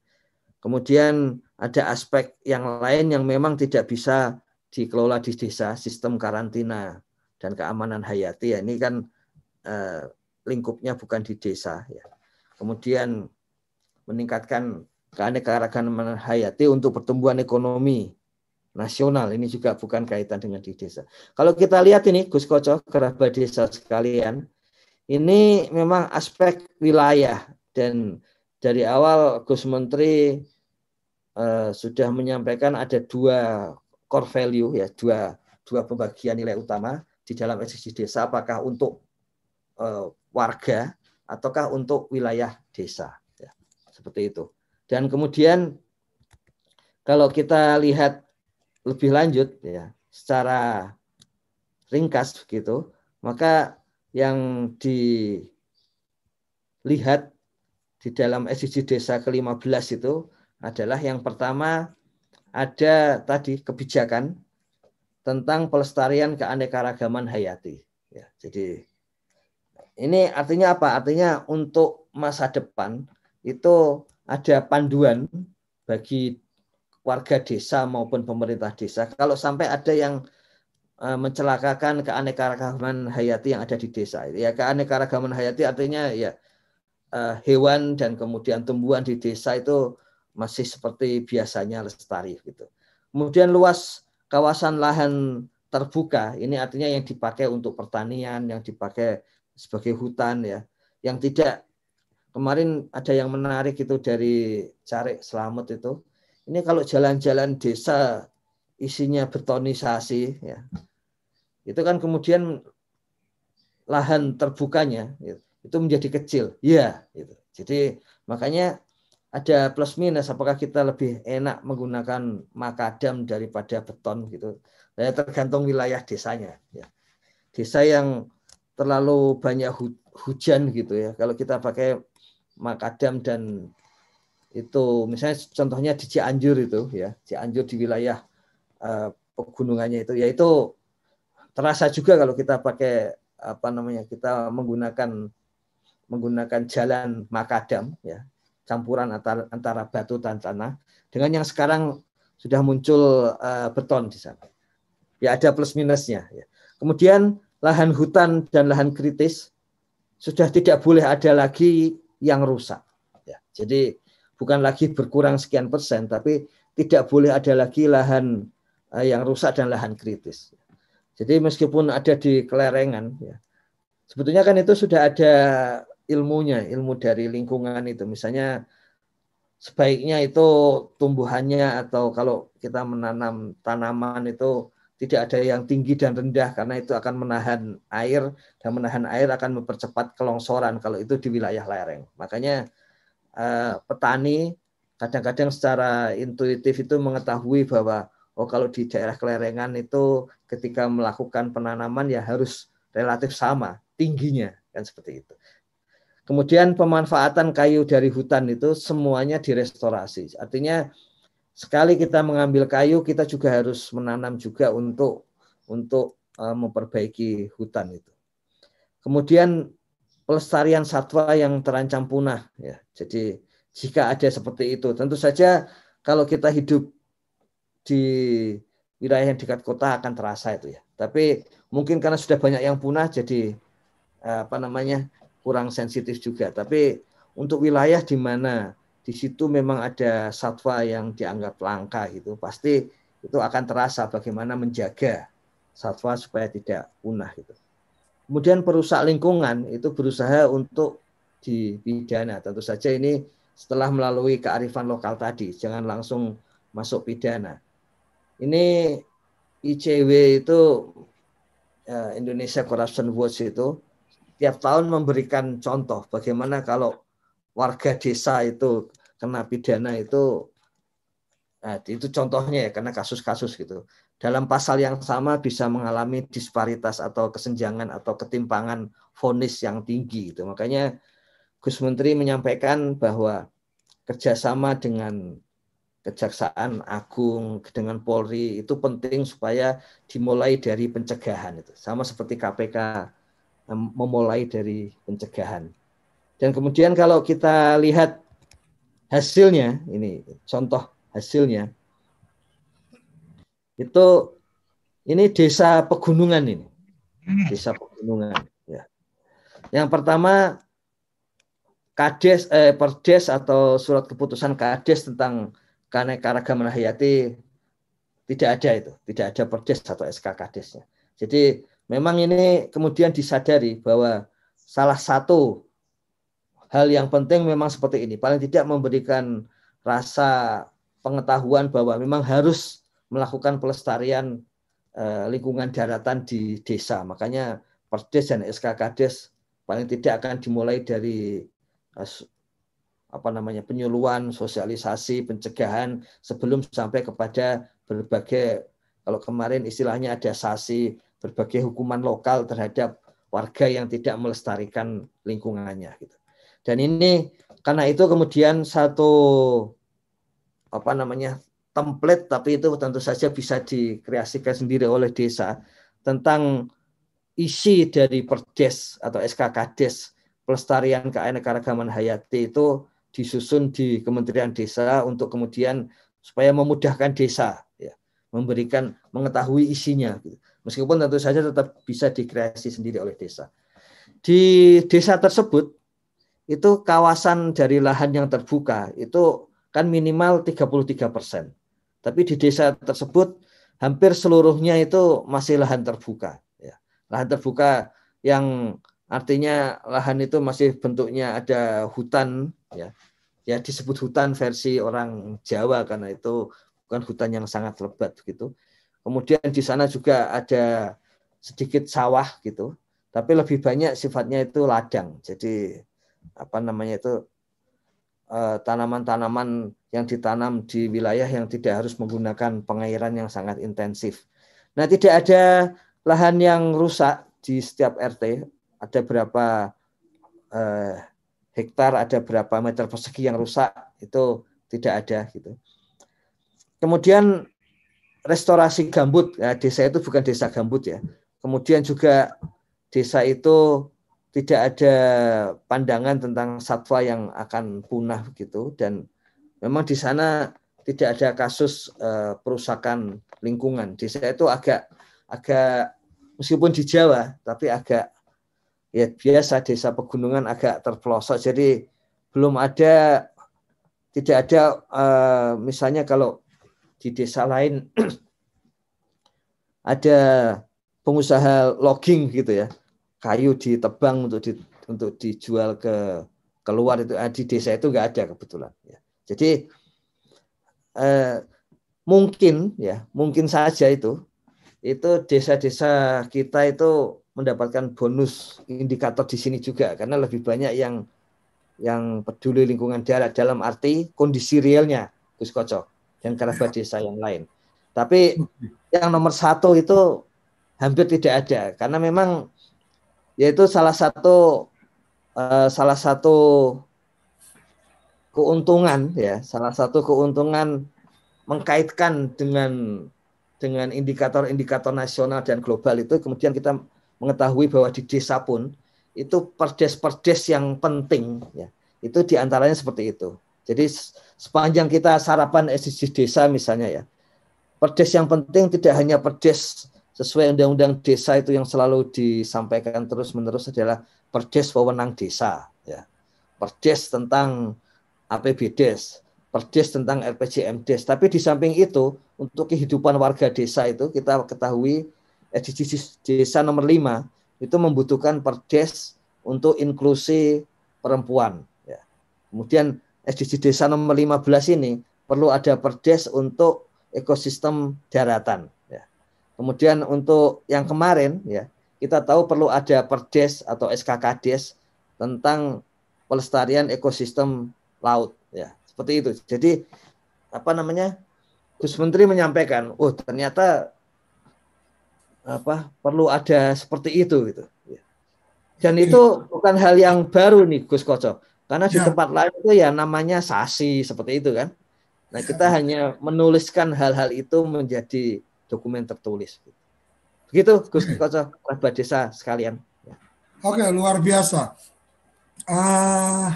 Kemudian ada aspek yang lain yang memang tidak bisa dikelola di desa, sistem karantina dan keamanan hayati. Ya, ini kan eh, lingkupnya bukan di desa. Ya. Kemudian meningkatkan keanekaragaman hayati untuk pertumbuhan ekonomi nasional. Ini juga bukan kaitan dengan di desa. Kalau kita lihat ini Gus Koco, kerabat desa sekalian, ini memang aspek wilayah dan dari awal Gus Menteri uh, sudah menyampaikan ada dua core value ya dua dua pembagian nilai utama di dalam SDG desa. Apakah untuk uh, warga ataukah untuk wilayah desa ya, seperti itu. Dan kemudian kalau kita lihat lebih lanjut ya secara ringkas begitu maka yang dilihat di dalam SDG desa ke-15 itu adalah yang pertama ada tadi kebijakan tentang pelestarian keanekaragaman hayati. Ya, jadi ini artinya apa? Artinya untuk masa depan itu ada panduan bagi warga desa maupun pemerintah desa. Kalau sampai ada yang eh, mencelakakan keanekaragaman hayati yang ada di desa, ya keanekaragaman hayati artinya ya uh, hewan dan kemudian tumbuhan di desa itu masih seperti biasanya lestari gitu. Kemudian luas kawasan lahan terbuka ini artinya yang dipakai untuk pertanian, yang dipakai sebagai hutan ya, yang tidak kemarin ada yang menarik itu dari cari Selamat itu. Ini kalau jalan-jalan desa isinya betonisasi ya. Itu kan kemudian lahan terbukanya gitu itu menjadi kecil. Iya, gitu. Jadi makanya ada plus minus apakah kita lebih enak menggunakan makadam daripada beton gitu. Ya, tergantung wilayah desanya ya. Desa yang terlalu banyak hujan gitu ya. Kalau kita pakai makadam dan itu misalnya contohnya di Cianjur itu ya, Cianjur di wilayah uh, pegunungannya itu ya itu terasa juga kalau kita pakai apa namanya kita menggunakan menggunakan jalan makadam ya campuran antara, antara batu dan tanah dengan yang sekarang sudah muncul uh, beton di sana ya ada plus minusnya ya. kemudian lahan hutan dan lahan kritis sudah tidak boleh ada lagi yang rusak ya. jadi bukan lagi berkurang sekian persen tapi tidak boleh ada lagi lahan uh, yang rusak dan lahan kritis jadi meskipun ada di kelerengan ya sebetulnya kan itu sudah ada ilmunya, ilmu dari lingkungan itu. Misalnya sebaiknya itu tumbuhannya atau kalau kita menanam tanaman itu tidak ada yang tinggi dan rendah karena itu akan menahan air dan menahan air akan mempercepat kelongsoran kalau itu di wilayah lereng. Makanya eh, petani kadang-kadang secara intuitif itu mengetahui bahwa oh kalau di daerah kelerengan itu ketika melakukan penanaman ya harus relatif sama tingginya kan seperti itu. Kemudian pemanfaatan kayu dari hutan itu semuanya direstorasi. Artinya sekali kita mengambil kayu, kita juga harus menanam juga untuk untuk uh, memperbaiki hutan itu. Kemudian pelestarian satwa yang terancam punah ya. Jadi jika ada seperti itu, tentu saja kalau kita hidup di wilayah yang dekat kota akan terasa itu ya. Tapi mungkin karena sudah banyak yang punah jadi apa namanya kurang sensitif juga. Tapi untuk wilayah di mana di situ memang ada satwa yang dianggap langka gitu, pasti itu akan terasa bagaimana menjaga satwa supaya tidak punah gitu. Kemudian perusak lingkungan itu berusaha untuk dipidana. Tentu saja ini setelah melalui kearifan lokal tadi, jangan langsung masuk pidana. Ini ICW itu eh, Indonesia Corruption Watch itu tiap tahun memberikan contoh bagaimana kalau warga desa itu kena pidana itu nah, itu contohnya ya karena kasus-kasus gitu. Dalam pasal yang sama bisa mengalami disparitas atau kesenjangan atau ketimpangan vonis yang tinggi gitu. Makanya Gus Menteri menyampaikan bahwa kerjasama dengan Kejaksaan Agung dengan Polri itu penting supaya dimulai dari pencegahan itu. Sama seperti KPK memulai dari pencegahan dan kemudian kalau kita lihat hasilnya, ini contoh hasilnya, itu ini desa pegunungan ini, desa pegunungan. Ya. Yang pertama kades eh, perdes atau surat keputusan kades tentang keanekaragaman hayati tidak ada itu, tidak ada perdes atau SK kadesnya. Jadi memang ini kemudian disadari bahwa salah satu hal yang penting memang seperti ini. Paling tidak memberikan rasa pengetahuan bahwa memang harus melakukan pelestarian eh, lingkungan daratan di desa. Makanya Perdes dan SK Kades paling tidak akan dimulai dari eh, apa namanya penyuluhan, sosialisasi, pencegahan sebelum sampai kepada berbagai kalau kemarin istilahnya ada sasi berbagai hukuman lokal terhadap warga yang tidak melestarikan lingkungannya gitu. Dan ini karena itu kemudian satu apa namanya template tapi itu tentu saja bisa dikreasikan sendiri oleh desa tentang isi dari Perdes atau SKKdes pelestarian keanekaragaman hayati itu disusun di Kementerian Desa untuk kemudian supaya memudahkan desa ya memberikan mengetahui isinya gitu. Meskipun tentu saja tetap bisa dikreasi sendiri oleh desa di desa tersebut itu kawasan dari lahan yang terbuka itu kan minimal 33 persen. Tapi di desa tersebut hampir seluruhnya itu masih lahan terbuka. Ya. Lahan terbuka yang artinya lahan itu masih bentuknya ada hutan, ya, ya disebut hutan versi orang Jawa karena itu bukan hutan yang sangat lebat gitu. Kemudian di sana juga ada sedikit sawah gitu, tapi lebih banyak sifatnya itu ladang. Jadi apa namanya itu eh, tanaman-tanaman yang ditanam di wilayah yang tidak harus menggunakan pengairan yang sangat intensif. Nah, tidak ada lahan yang rusak di setiap RT. Ada berapa eh, hektar, ada berapa meter persegi yang rusak itu tidak ada gitu. Kemudian restorasi gambut, ya, desa itu bukan desa gambut ya. Kemudian juga desa itu tidak ada pandangan tentang satwa yang akan punah begitu dan memang di sana tidak ada kasus uh, perusakan lingkungan. Di sana itu agak agak meskipun di Jawa tapi agak ya biasa desa pegunungan agak terpelosok jadi belum ada tidak ada uh, misalnya kalau di desa lain [clears throat] ada pengusaha logging gitu ya. Kayu ditebang untuk di, untuk dijual ke keluar itu. Eh, di desa itu nggak ada kebetulan ya. Jadi eh, mungkin ya mungkin saja itu itu desa-desa kita itu mendapatkan bonus indikator di sini juga. Karena lebih banyak yang yang peduli lingkungan darat dalam arti kondisi realnya Gus Kocok dan kerabat desa yang lain. Tapi yang nomor satu itu hampir tidak ada karena memang yaitu salah satu uh, salah satu keuntungan ya salah satu keuntungan mengkaitkan dengan dengan indikator-indikator nasional dan global itu kemudian kita mengetahui bahwa di desa pun itu perdes-perdes yang penting ya itu di antaranya seperti itu jadi sepanjang kita sarapan SDGs desa misalnya ya perdes yang penting tidak hanya perdes sesuai undang-undang desa itu yang selalu disampaikan terus-menerus adalah perdes wewenang desa ya. Perdes tentang APBDes, perdes tentang RPJMdes. Tapi di samping itu untuk kehidupan warga desa itu kita ketahui SDGs desa nomor 5 itu membutuhkan perdes untuk inklusi perempuan ya. Kemudian SDG desa nomor 15 ini perlu ada perdes untuk ekosistem daratan Kemudian untuk yang kemarin ya kita tahu perlu ada perdes atau SKKDes tentang pelestarian ekosistem laut ya seperti itu. Jadi apa namanya Gus Menteri menyampaikan, oh ternyata apa perlu ada seperti itu gitu. Ya. Dan itu bukan hal yang baru nih Gus Koco, karena di ya. tempat lain itu ya namanya sasi seperti itu kan. Nah kita ya. hanya menuliskan hal-hal itu menjadi dokumen tertulis. Begitu Gus Koco, kerabat desa sekalian. Oke, luar biasa. Uh,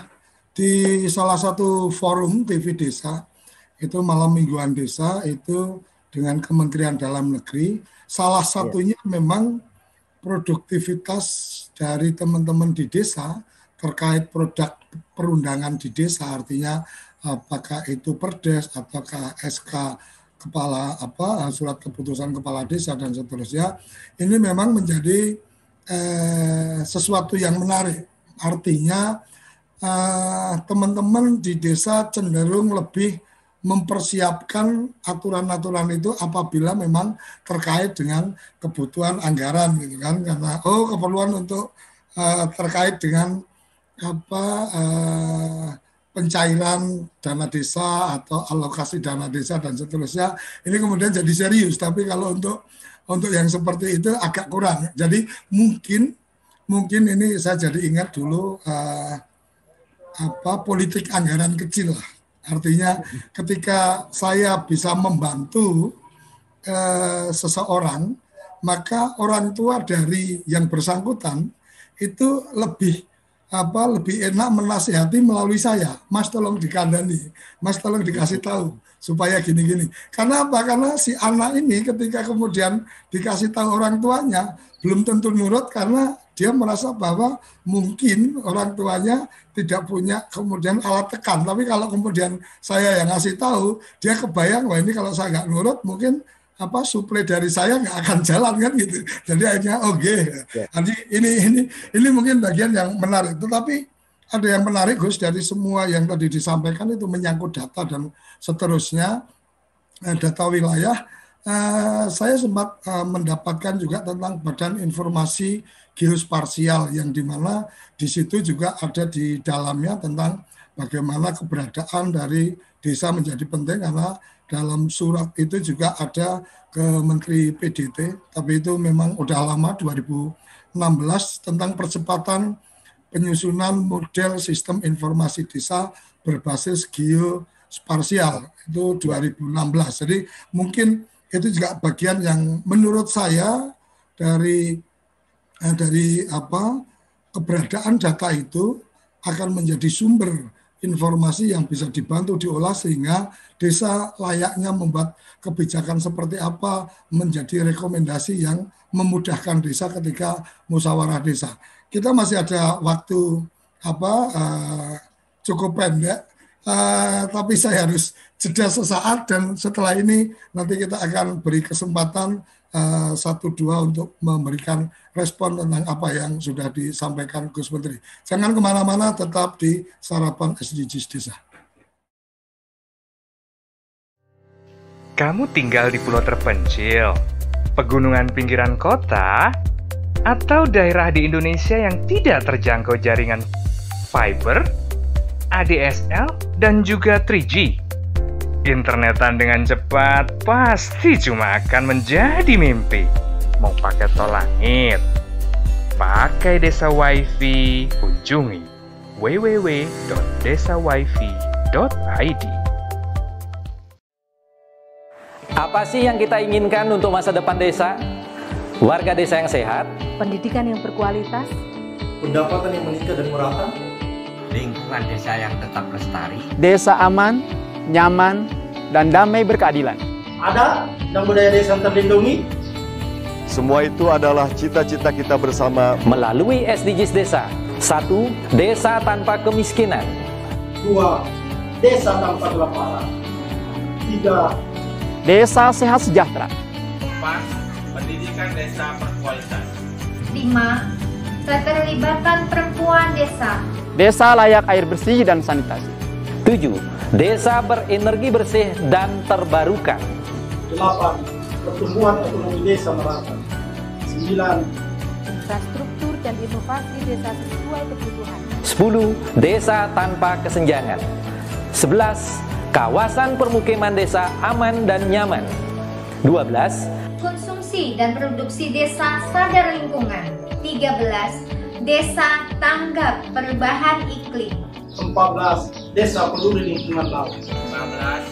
di salah satu forum TV Desa, itu malam mingguan desa, itu dengan Kementerian Dalam Negeri, salah satunya ya. memang produktivitas dari teman-teman di desa terkait produk perundangan di desa, artinya apakah itu perdes ataukah SK kepala apa surat keputusan kepala desa dan seterusnya ini memang menjadi eh, sesuatu yang menarik. Artinya eh, teman-teman di desa cenderung lebih mempersiapkan aturan-aturan itu apabila memang terkait dengan kebutuhan anggaran gitu kan? Karena oh keperluan untuk uh, terkait dengan apa uh, pencairan dana desa atau alokasi dana desa dan seterusnya. Ini kemudian jadi serius tapi kalau untuk untuk yang seperti itu agak kurang. Jadi mungkin mungkin ini saya jadi ingat dulu uh, apa politik anggaran kecil lah. Artinya ketika saya bisa membantu uh, seseorang maka orang tua dari yang bersangkutan itu lebih apa lebih enak menasihati melalui saya. Mas tolong dikandani, Mas tolong dikasih tahu supaya gini-gini. Karena apa? Karena si anak ini ketika kemudian dikasih tahu orang tuanya belum tentu nurut karena dia merasa bahwa mungkin orang tuanya tidak punya kemudian alat tekan. Tapi kalau kemudian saya yang ngasih tahu, dia kebayang wah ini kalau saya nggak nurut mungkin apa suplai dari saya nggak akan jalan kan gitu. Jadi akhirnya oke. Okay. Ya. Nanti ini ini ini mungkin bagian yang menarik. Tetapi ada yang menarik Gus dari semua yang tadi disampaikan itu menyangkut data dan seterusnya eh, data wilayah. Uh, saya sempat uh, mendapatkan juga tentang Badan Informasi Geospasial yang di mana di situ juga ada di dalamnya tentang bagaimana keberadaan dari desa menjadi penting karena dalam surat itu juga ada ke Menteri PDT, tapi itu memang udah lama 2016 tentang percepatan penyusunan model sistem informasi desa berbasis geospasial itu 2016. Jadi mungkin itu juga bagian yang menurut saya dari eh, dari apa keberadaan data itu akan menjadi sumber informasi yang bisa dibantu diolah sehingga desa layaknya membuat kebijakan seperti apa menjadi rekomendasi yang memudahkan desa ketika musyawarah desa. Kita masih ada waktu apa uh, cukup pendek, uh, tapi saya harus jeda sesaat dan setelah ini nanti kita akan beri kesempatan satu dua untuk memberikan respon tentang apa yang sudah disampaikan Gus Menteri. Jangan ke mana-mana, tetap di sarapan SDGs Desa. Kamu tinggal di pulau terpencil, pegunungan pinggiran kota, atau daerah di Indonesia yang tidak terjangkau jaringan fiber, ADSL, dan juga 3G. Internetan dengan cepat pasti cuma akan menjadi mimpi. Mau pakai tol langit, pakai desa wifi, kunjungi www.desawifi.id. Apa sih yang kita inginkan untuk masa depan desa? Warga desa yang sehat, pendidikan yang berkualitas, pendapatan yang meningkat dan merata, lingkungan desa yang tetap lestari, desa aman, nyaman, dan damai berkeadilan. Ada dan budaya desa terlindungi. Semua itu adalah cita-cita kita bersama melalui SDGs Desa. Satu, desa tanpa kemiskinan. Dua, desa tanpa kelaparan. Tiga, desa sehat sejahtera. Empat, pendidikan desa berkualitas. Lima, keterlibatan perempuan desa. Desa layak air bersih dan sanitasi. Tujuh, desa berenergi bersih dan terbarukan. Delapan, pertumbuhan ekonomi desa merata. Sembilan, infrastruktur dan inovasi desa sesuai kebutuhan. Sepuluh, desa tanpa kesenjangan. Sebelas, kawasan permukiman desa aman dan nyaman. Dua belas, konsumsi dan produksi desa sadar lingkungan. Tiga belas, desa tanggap perubahan iklim. Empat belas, desa peduli lingkungan laut. Lima belas,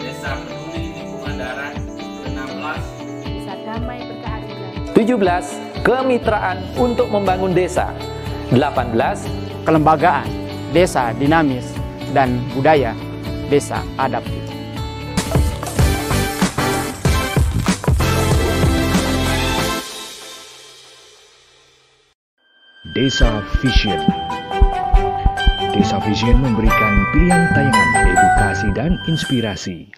desa peduli lingkungan darat. Enam belas, desa damai berkeadilan. 17. Kemitraan untuk membangun desa 18. Kelembagaan Desa Dinamis dan Budaya Desa Adaptif Desa Vision Desa Vision memberikan pilihan tayangan edukasi dan inspirasi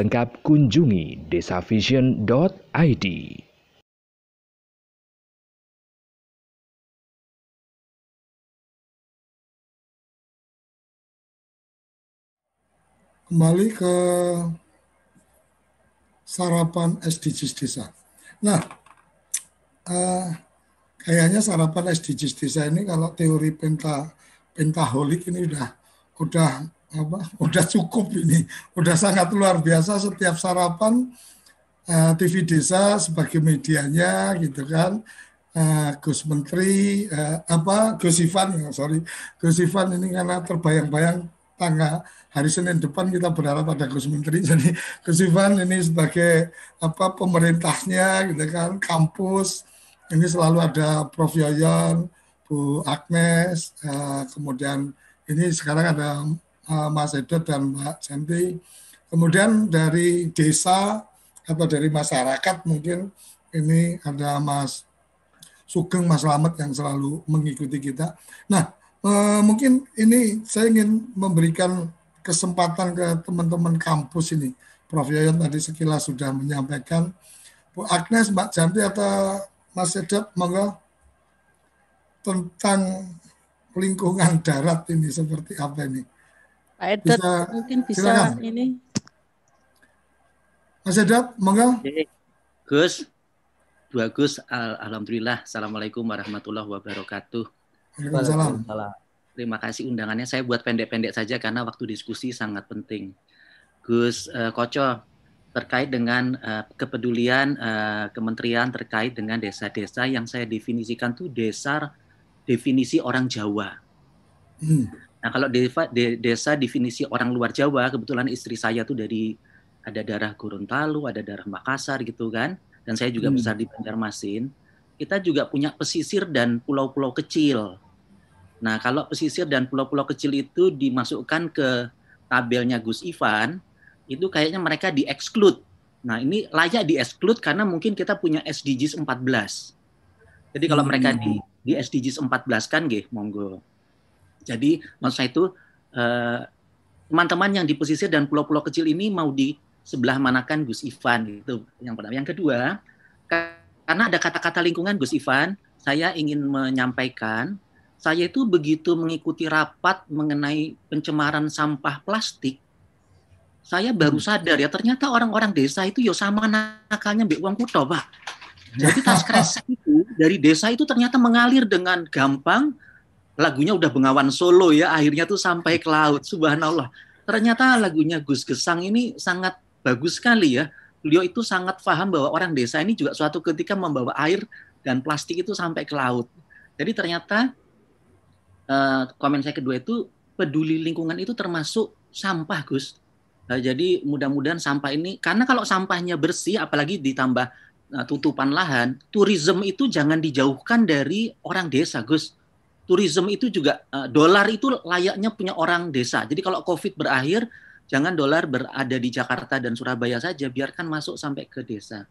lengkap kunjungi desavision.id. Kembali ke sarapan SDGs desa. Nah, eh, kayaknya sarapan SDGs desa ini kalau teori penta pentaholik ini udah udah apa [laughs] udah cukup ini. Udah sangat luar biasa setiap sarapan uh, TV desa sebagai medianya gitu kan. Uh, Gus Menteri uh, apa Gus Ivan sorry. Gus Ivan ini karena terbayang-bayang tangga hari Senin depan kita berharap ada Gus Menteri. [laughs] Jadi Gus Ivan ini sebagai apa pemerintahnya gitu kan kampus. Ini selalu ada Prof. Yoyon Bu Agnes kemudian ini sekarang ada Mas Edot dan Mbak Santi. Kemudian dari desa atau dari masyarakat mungkin ini ada Mas Sugeng, Mas Slamet yang selalu mengikuti kita. Nah, eh, mungkin ini saya ingin memberikan kesempatan ke teman-teman kampus ini. Prof. Yoyon tadi sekilas sudah menyampaikan. Bu Agnes, Mbak Janti atau Mas Edot, monggo tentang lingkungan darat ini seperti apa ini? Pak Edet bisa, mungkin bisa silakan. ini. Mas Edet, monggo. Gus, dua Gus, Al Alhamdulillah. Assalamualaikum warahmatullahi wabarakatuh. Waalaikumsalam. Terima kasih undangannya. Saya buat pendek-pendek saja karena waktu diskusi sangat penting. Gus uh, Koco, terkait dengan uh, kepedulian uh, kementerian terkait dengan desa-desa yang saya definisikan tuh desa definisi orang Jawa. Hmm. Nah kalau desa, desa definisi orang luar Jawa, kebetulan istri saya tuh dari ada darah Gorontalo, ada darah Makassar gitu kan, dan saya juga hmm. besar di Banjarmasin. Kita juga punya pesisir dan pulau-pulau kecil. Nah kalau pesisir dan pulau-pulau kecil itu dimasukkan ke tabelnya Gus Ivan, itu kayaknya mereka di-exclude. Nah, ini layak di-exclude karena mungkin kita punya SDGs 14. Jadi kalau hmm. mereka di di SDGs 14 kan nggih, monggo. Jadi maksud saya itu eh, teman-teman yang di pesisir dan pulau-pulau kecil ini mau di sebelah manakan Gus Ivan itu yang pertama. Yang kedua, karena ada kata-kata lingkungan Gus Ivan, saya ingin menyampaikan saya itu begitu mengikuti rapat mengenai pencemaran sampah plastik, saya baru hmm. sadar ya ternyata orang-orang desa itu yo ya sama nakalnya mbak uang kuto pak. Jadi tas kresek itu dari desa itu ternyata mengalir dengan gampang. Lagunya udah Bengawan Solo ya, akhirnya tuh sampai ke laut. Subhanallah. Ternyata lagunya Gus Gesang ini sangat bagus sekali ya. Beliau itu sangat paham bahwa orang desa ini juga suatu ketika membawa air dan plastik itu sampai ke laut. Jadi ternyata uh, komen saya kedua itu peduli lingkungan itu termasuk sampah Gus. Uh, jadi mudah-mudahan sampah ini karena kalau sampahnya bersih apalagi ditambah uh, tutupan lahan, tourism itu jangan dijauhkan dari orang desa, Gus. Tourism itu juga uh, dolar itu layaknya punya orang desa. Jadi kalau Covid berakhir, jangan dolar berada di Jakarta dan Surabaya saja, biarkan masuk sampai ke desa.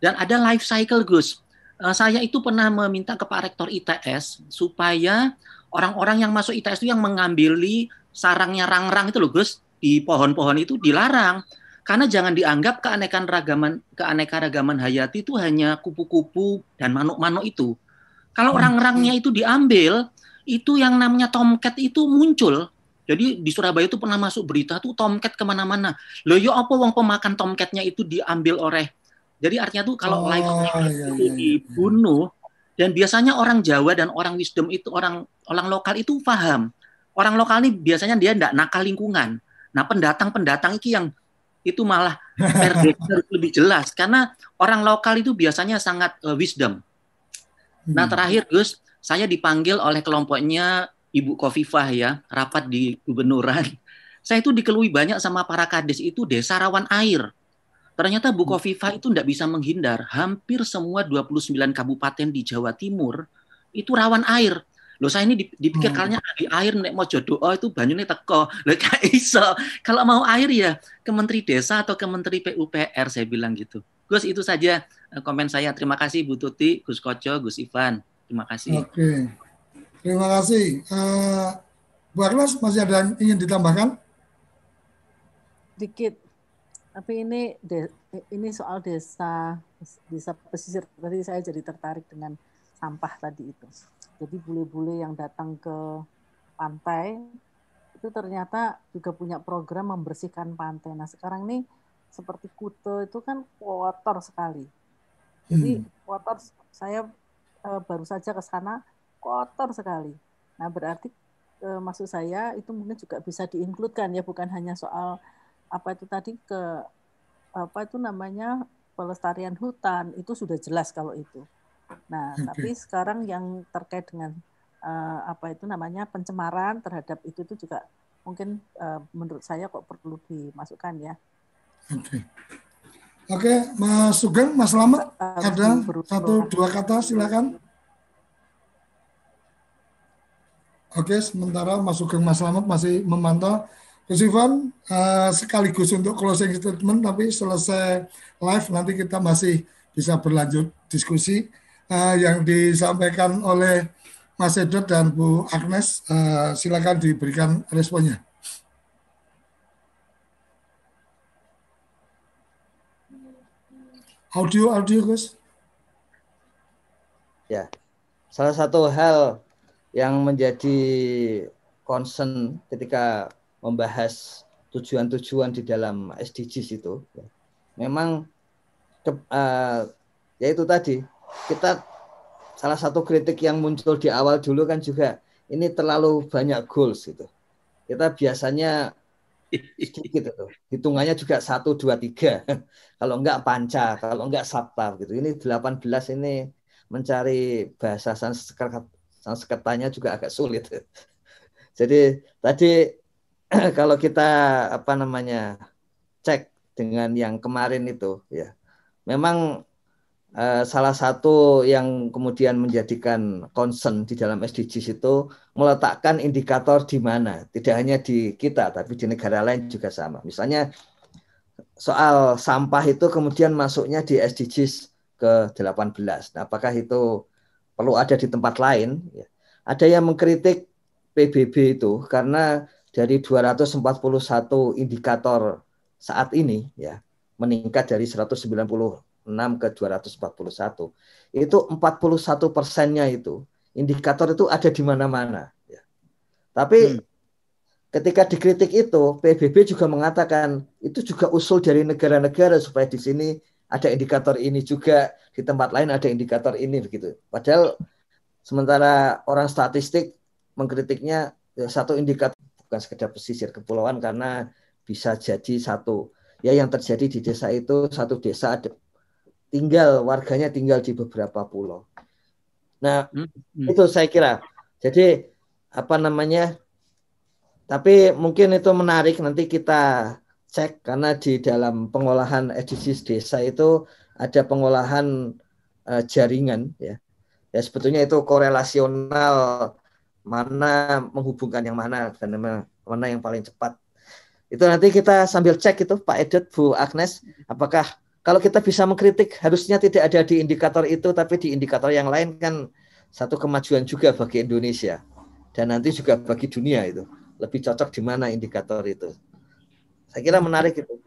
Dan ada life cycle, Gus. Uh, saya itu pernah meminta ke Pak Rektor ITS supaya orang-orang yang masuk ITS itu yang mengambili sarangnya rang-rang itu loh, Gus, di pohon-pohon itu dilarang karena jangan dianggap keanekaragaman keanekaragaman hayati itu hanya kupu-kupu dan manuk-manuk itu. Kalau hmm. orang-orangnya itu diambil, itu yang namanya tomcat itu muncul. Jadi di Surabaya itu pernah masuk berita tuh tomcat ke mana-mana. Loh yo ya apa wong pemakan tomcatnya itu diambil oleh. Jadi artinya tuh kalau oh, life iya, itu iya, iya. dibunuh dan biasanya orang Jawa dan orang wisdom itu orang orang lokal itu paham. Orang lokal ini biasanya dia tidak nakal lingkungan. Nah pendatang-pendatang itu yang itu malah [laughs] lebih jelas karena orang lokal itu biasanya sangat uh, wisdom. Nah hmm. terakhir Gus, saya dipanggil oleh kelompoknya Ibu Kofifah ya rapat di gubernuran. [laughs] Saya itu dikelui banyak sama para kades itu desa rawan air. Ternyata Bu hmm. Kofifah itu tidak bisa menghindar. Hampir semua 29 kabupaten di Jawa Timur itu rawan air. Loh saya ini dipikir hmm. di air nek mau jodoh oh itu banyune teko. [laughs] Loh gak iso. Kalau mau air ya ke Menteri Desa atau ke Menteri PUPR saya bilang gitu. Gus itu saja eh, komen saya. Terima kasih Bu Tuti, Gus Koco, Gus Ivan. Terima kasih. Oke. Terima kasih. Uh, Bu Arlas masih ada yang ingin ditambahkan? Dikit. Tapi ini de, ini soal desa desa pesisir. Tadi saya jadi tertarik dengan sampah tadi itu. Jadi bule-bule yang datang ke pantai itu ternyata juga punya program membersihkan pantai. Nah sekarang ini seperti Kute itu kan kotor sekali. Jadi hmm. kotor saya e, baru saja ke sana kotor sekali. Nah berarti e, maksud saya itu mungkin juga bisa diinkludkan ya bukan hanya soal apa itu tadi ke apa itu namanya pelestarian hutan itu sudah jelas kalau itu. Nah, okay. tapi sekarang yang terkait dengan uh, apa itu namanya pencemaran terhadap itu itu juga mungkin uh, menurut saya kok perlu dimasukkan ya. Oke. Okay. Mas Sugeng, Mas Lama, ada satu dua kata silakan. Oke, okay, sementara Mas Sugeng, Mas Selamat masih memantau. Gus Ivan, uh, sekaligus untuk closing statement, tapi selesai live nanti kita masih bisa berlanjut diskusi uh, yang disampaikan oleh Mas Edot dan Bu Agnes, uh, silakan diberikan responnya. Audio, audio, Gus. Ya, salah satu hal yang menjadi concern ketika membahas tujuan-tujuan di dalam SDGs itu, memang ke, uh, yaitu tadi kita salah satu kritik yang muncul di awal dulu kan juga ini terlalu banyak goals gitu. Kita biasanya sedikit itu. Hitungannya juga satu dua tiga. [laughs] kalau enggak panca, kalau enggak sabta gitu. Ini 18 ini mencari bahasa Sanskerta, Sanskertanya juga agak sulit. [laughs] Jadi tadi [clears throat] kalau kita apa namanya cek dengan yang kemarin itu ya memang eh, salah satu yang kemudian menjadikan concern di dalam SDGs itu meletakkan indikator di mana. Tidak hanya di kita tapi di negara lain juga sama. Misalnya soal sampah itu kemudian masuknya di SDGs ke 18 nah, apakah itu perlu ada di tempat lain? Ya. ada yang mengkritik PBB itu karena dari 241 indikator saat ini ya meningkat dari 196 ke 241 itu 41 persennya itu indikator itu ada di mana-mana ya. tapi hmm. ketika dikritik itu PBB juga mengatakan itu juga usul dari negara-negara supaya di sini ada indikator ini juga di tempat lain ada indikator ini begitu padahal sementara orang statistik mengkritiknya ya, satu indikator bukan sekedar pesisir kepulauan karena bisa jadi satu ya yang terjadi di desa itu satu desa ada tinggal warganya tinggal di beberapa pulau. Nah, hmm, itu saya kira. Jadi apa namanya? Tapi mungkin itu menarik nanti kita cek karena di dalam pengolahan SDGs desa itu ada pengolahan uh, jaringan ya. Ya sebetulnya itu korelasional mana menghubungkan yang mana dan mana yang paling cepat. Itu nanti kita sambil cek itu Pak Edit, Bu Agnes, apakah kalau kita bisa mengkritik harusnya tidak ada di indikator itu tapi di indikator yang lain kan satu kemajuan juga bagi Indonesia dan nanti juga bagi dunia itu lebih cocok di mana indikator itu. Saya kira menarik itu.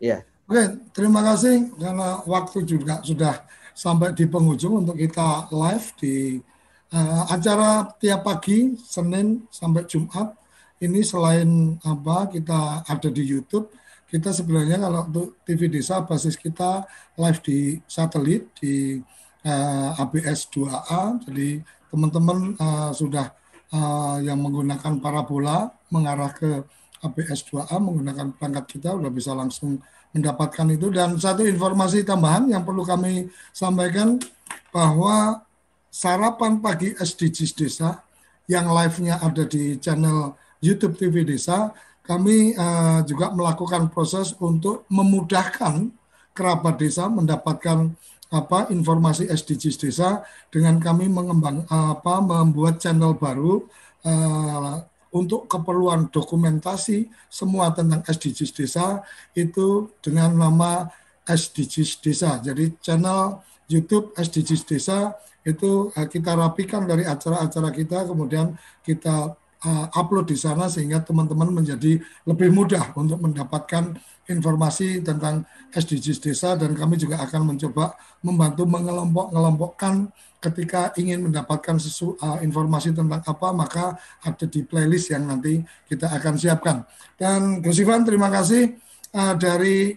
Ya. Oke, terima kasih karena waktu juga sudah sampai di penghujung untuk kita live di uh, acara tiap pagi Senin sampai Jumat ini selain apa kita ada di YouTube kita sebenarnya kalau untuk TV desa basis kita live di satelit di uh, ABS 2A jadi teman-teman uh, sudah uh, yang menggunakan parabola mengarah ke ABS 2A menggunakan perangkat kita sudah bisa langsung mendapatkan itu. Dan satu informasi tambahan yang perlu kami sampaikan bahwa sarapan pagi SDGs Desa yang live-nya ada di channel YouTube TV Desa, kami uh, juga melakukan proses untuk memudahkan kerabat desa mendapatkan apa informasi SDGs desa dengan kami mengembang apa membuat channel baru uh, untuk keperluan dokumentasi semua tentang SDGs desa itu dengan nama SDGs desa. Jadi channel YouTube SDGs desa itu uh, kita rapikan dari acara-acara kita kemudian kita uh, upload di sana sehingga teman-teman menjadi lebih mudah untuk mendapatkan informasi tentang SDGs desa dan kami juga akan mencoba membantu mengelompok-ngelompokkan ketika ingin mendapatkan sesu, uh, informasi tentang apa maka ada di playlist yang nanti kita akan siapkan. Dan Gus Ivan terima kasih uh, dari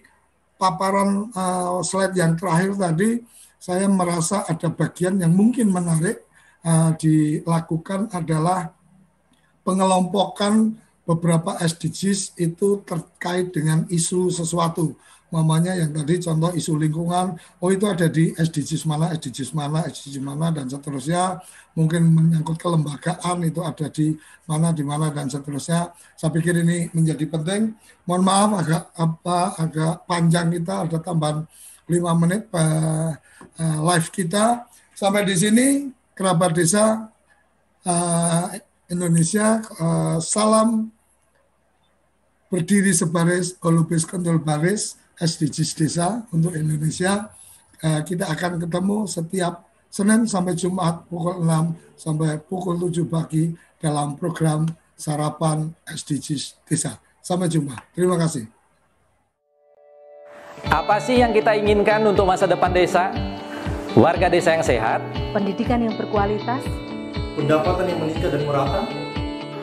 paparan uh, slide yang terakhir tadi saya merasa ada bagian yang mungkin menarik uh, dilakukan adalah pengelompokan beberapa SDGs itu terkait dengan isu sesuatu. Mamanya yang tadi contoh isu lingkungan, oh itu ada di SDGs mana, SDGs mana, SDGs mana, dan seterusnya. Mungkin menyangkut kelembagaan itu ada di mana, di mana, dan seterusnya. Saya pikir ini menjadi penting. Mohon maaf agak apa agak panjang kita, ada tambahan lima menit uh, uh, live kita. Sampai di sini kerabat desa uh, Indonesia uh, salam berdiri sebaris golubis kendul baris SDGs desa untuk Indonesia. Uh, kita akan ketemu setiap Senin sampai Jumat pukul 6 sampai pukul 7 pagi dalam program sarapan SDGs desa. Sampai jumpa. Terima kasih. Apa sih yang kita inginkan untuk masa depan desa? Warga desa yang sehat, pendidikan yang berkualitas, pendapatan yang meningkat dan merata,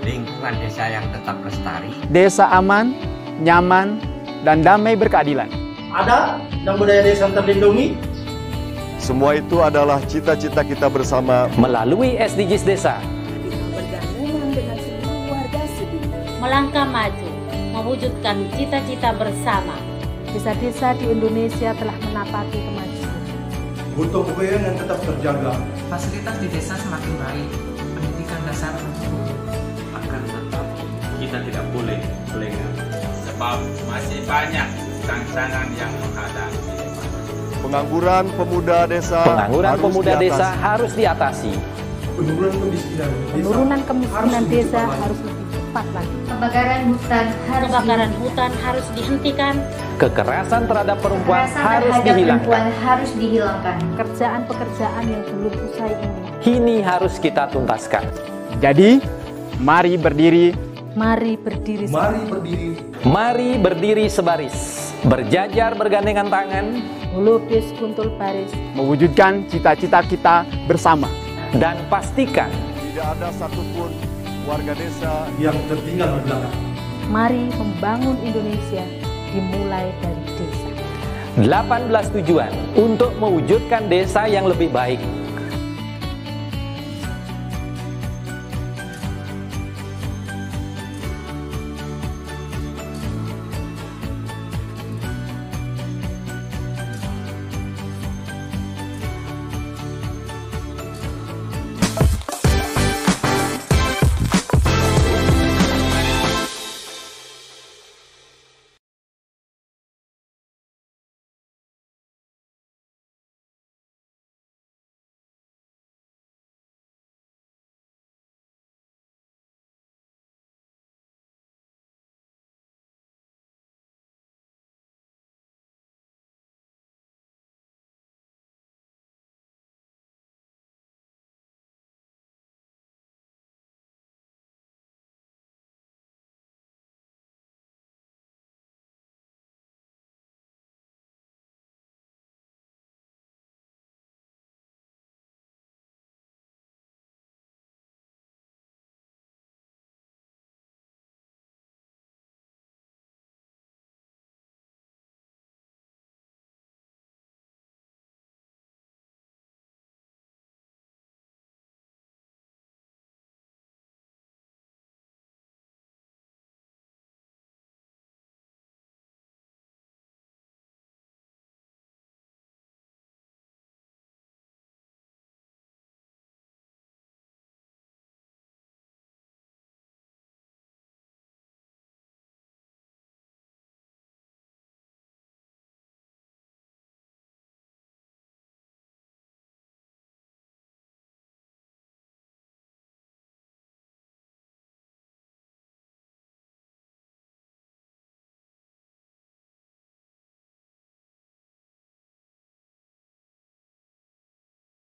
lingkungan desa yang tetap lestari, desa aman, nyaman, dan damai berkeadilan. Ada dan budaya desa yang terlindungi. Semua itu adalah cita-cita kita bersama melalui SDGs Desa. Melangkah maju, mewujudkan cita-cita bersama Desa-desa di Indonesia telah menapaki kemajuan. Butuh kebayaan yang tetap terjaga. Fasilitas di desa semakin baik. pendidikan dasar hukum akan tetap kita tidak boleh lengah sebab masih banyak tantangan yang menghadapi Pengangguran pemuda desa Pengangguran harus pemuda diatasi. desa harus diatasi. Penurunan kemiskinan desa Penurunan kemiskinan harus desa harus cepat lagi. Kebakaran hutan harus Kebakaran hutan harus dihentikan. Kekerasan terhadap perempuan Kekerasan harus terhadap dihilangkan. perempuan harus dihilangkan. Pekerjaan-pekerjaan yang belum usai ini Ini harus kita tuntaskan. Jadi, mari berdiri, mari berdiri Mari berdiri Mari berdiri sebaris, berjajar bergandengan tangan, melukis kuntul baris mewujudkan cita-cita kita bersama. dan pastikan Tidak ada satupun warga desa yang tertinggal di belakang. Mari membangun Indonesia dimulai dari desa. 18 tujuan untuk mewujudkan desa yang lebih baik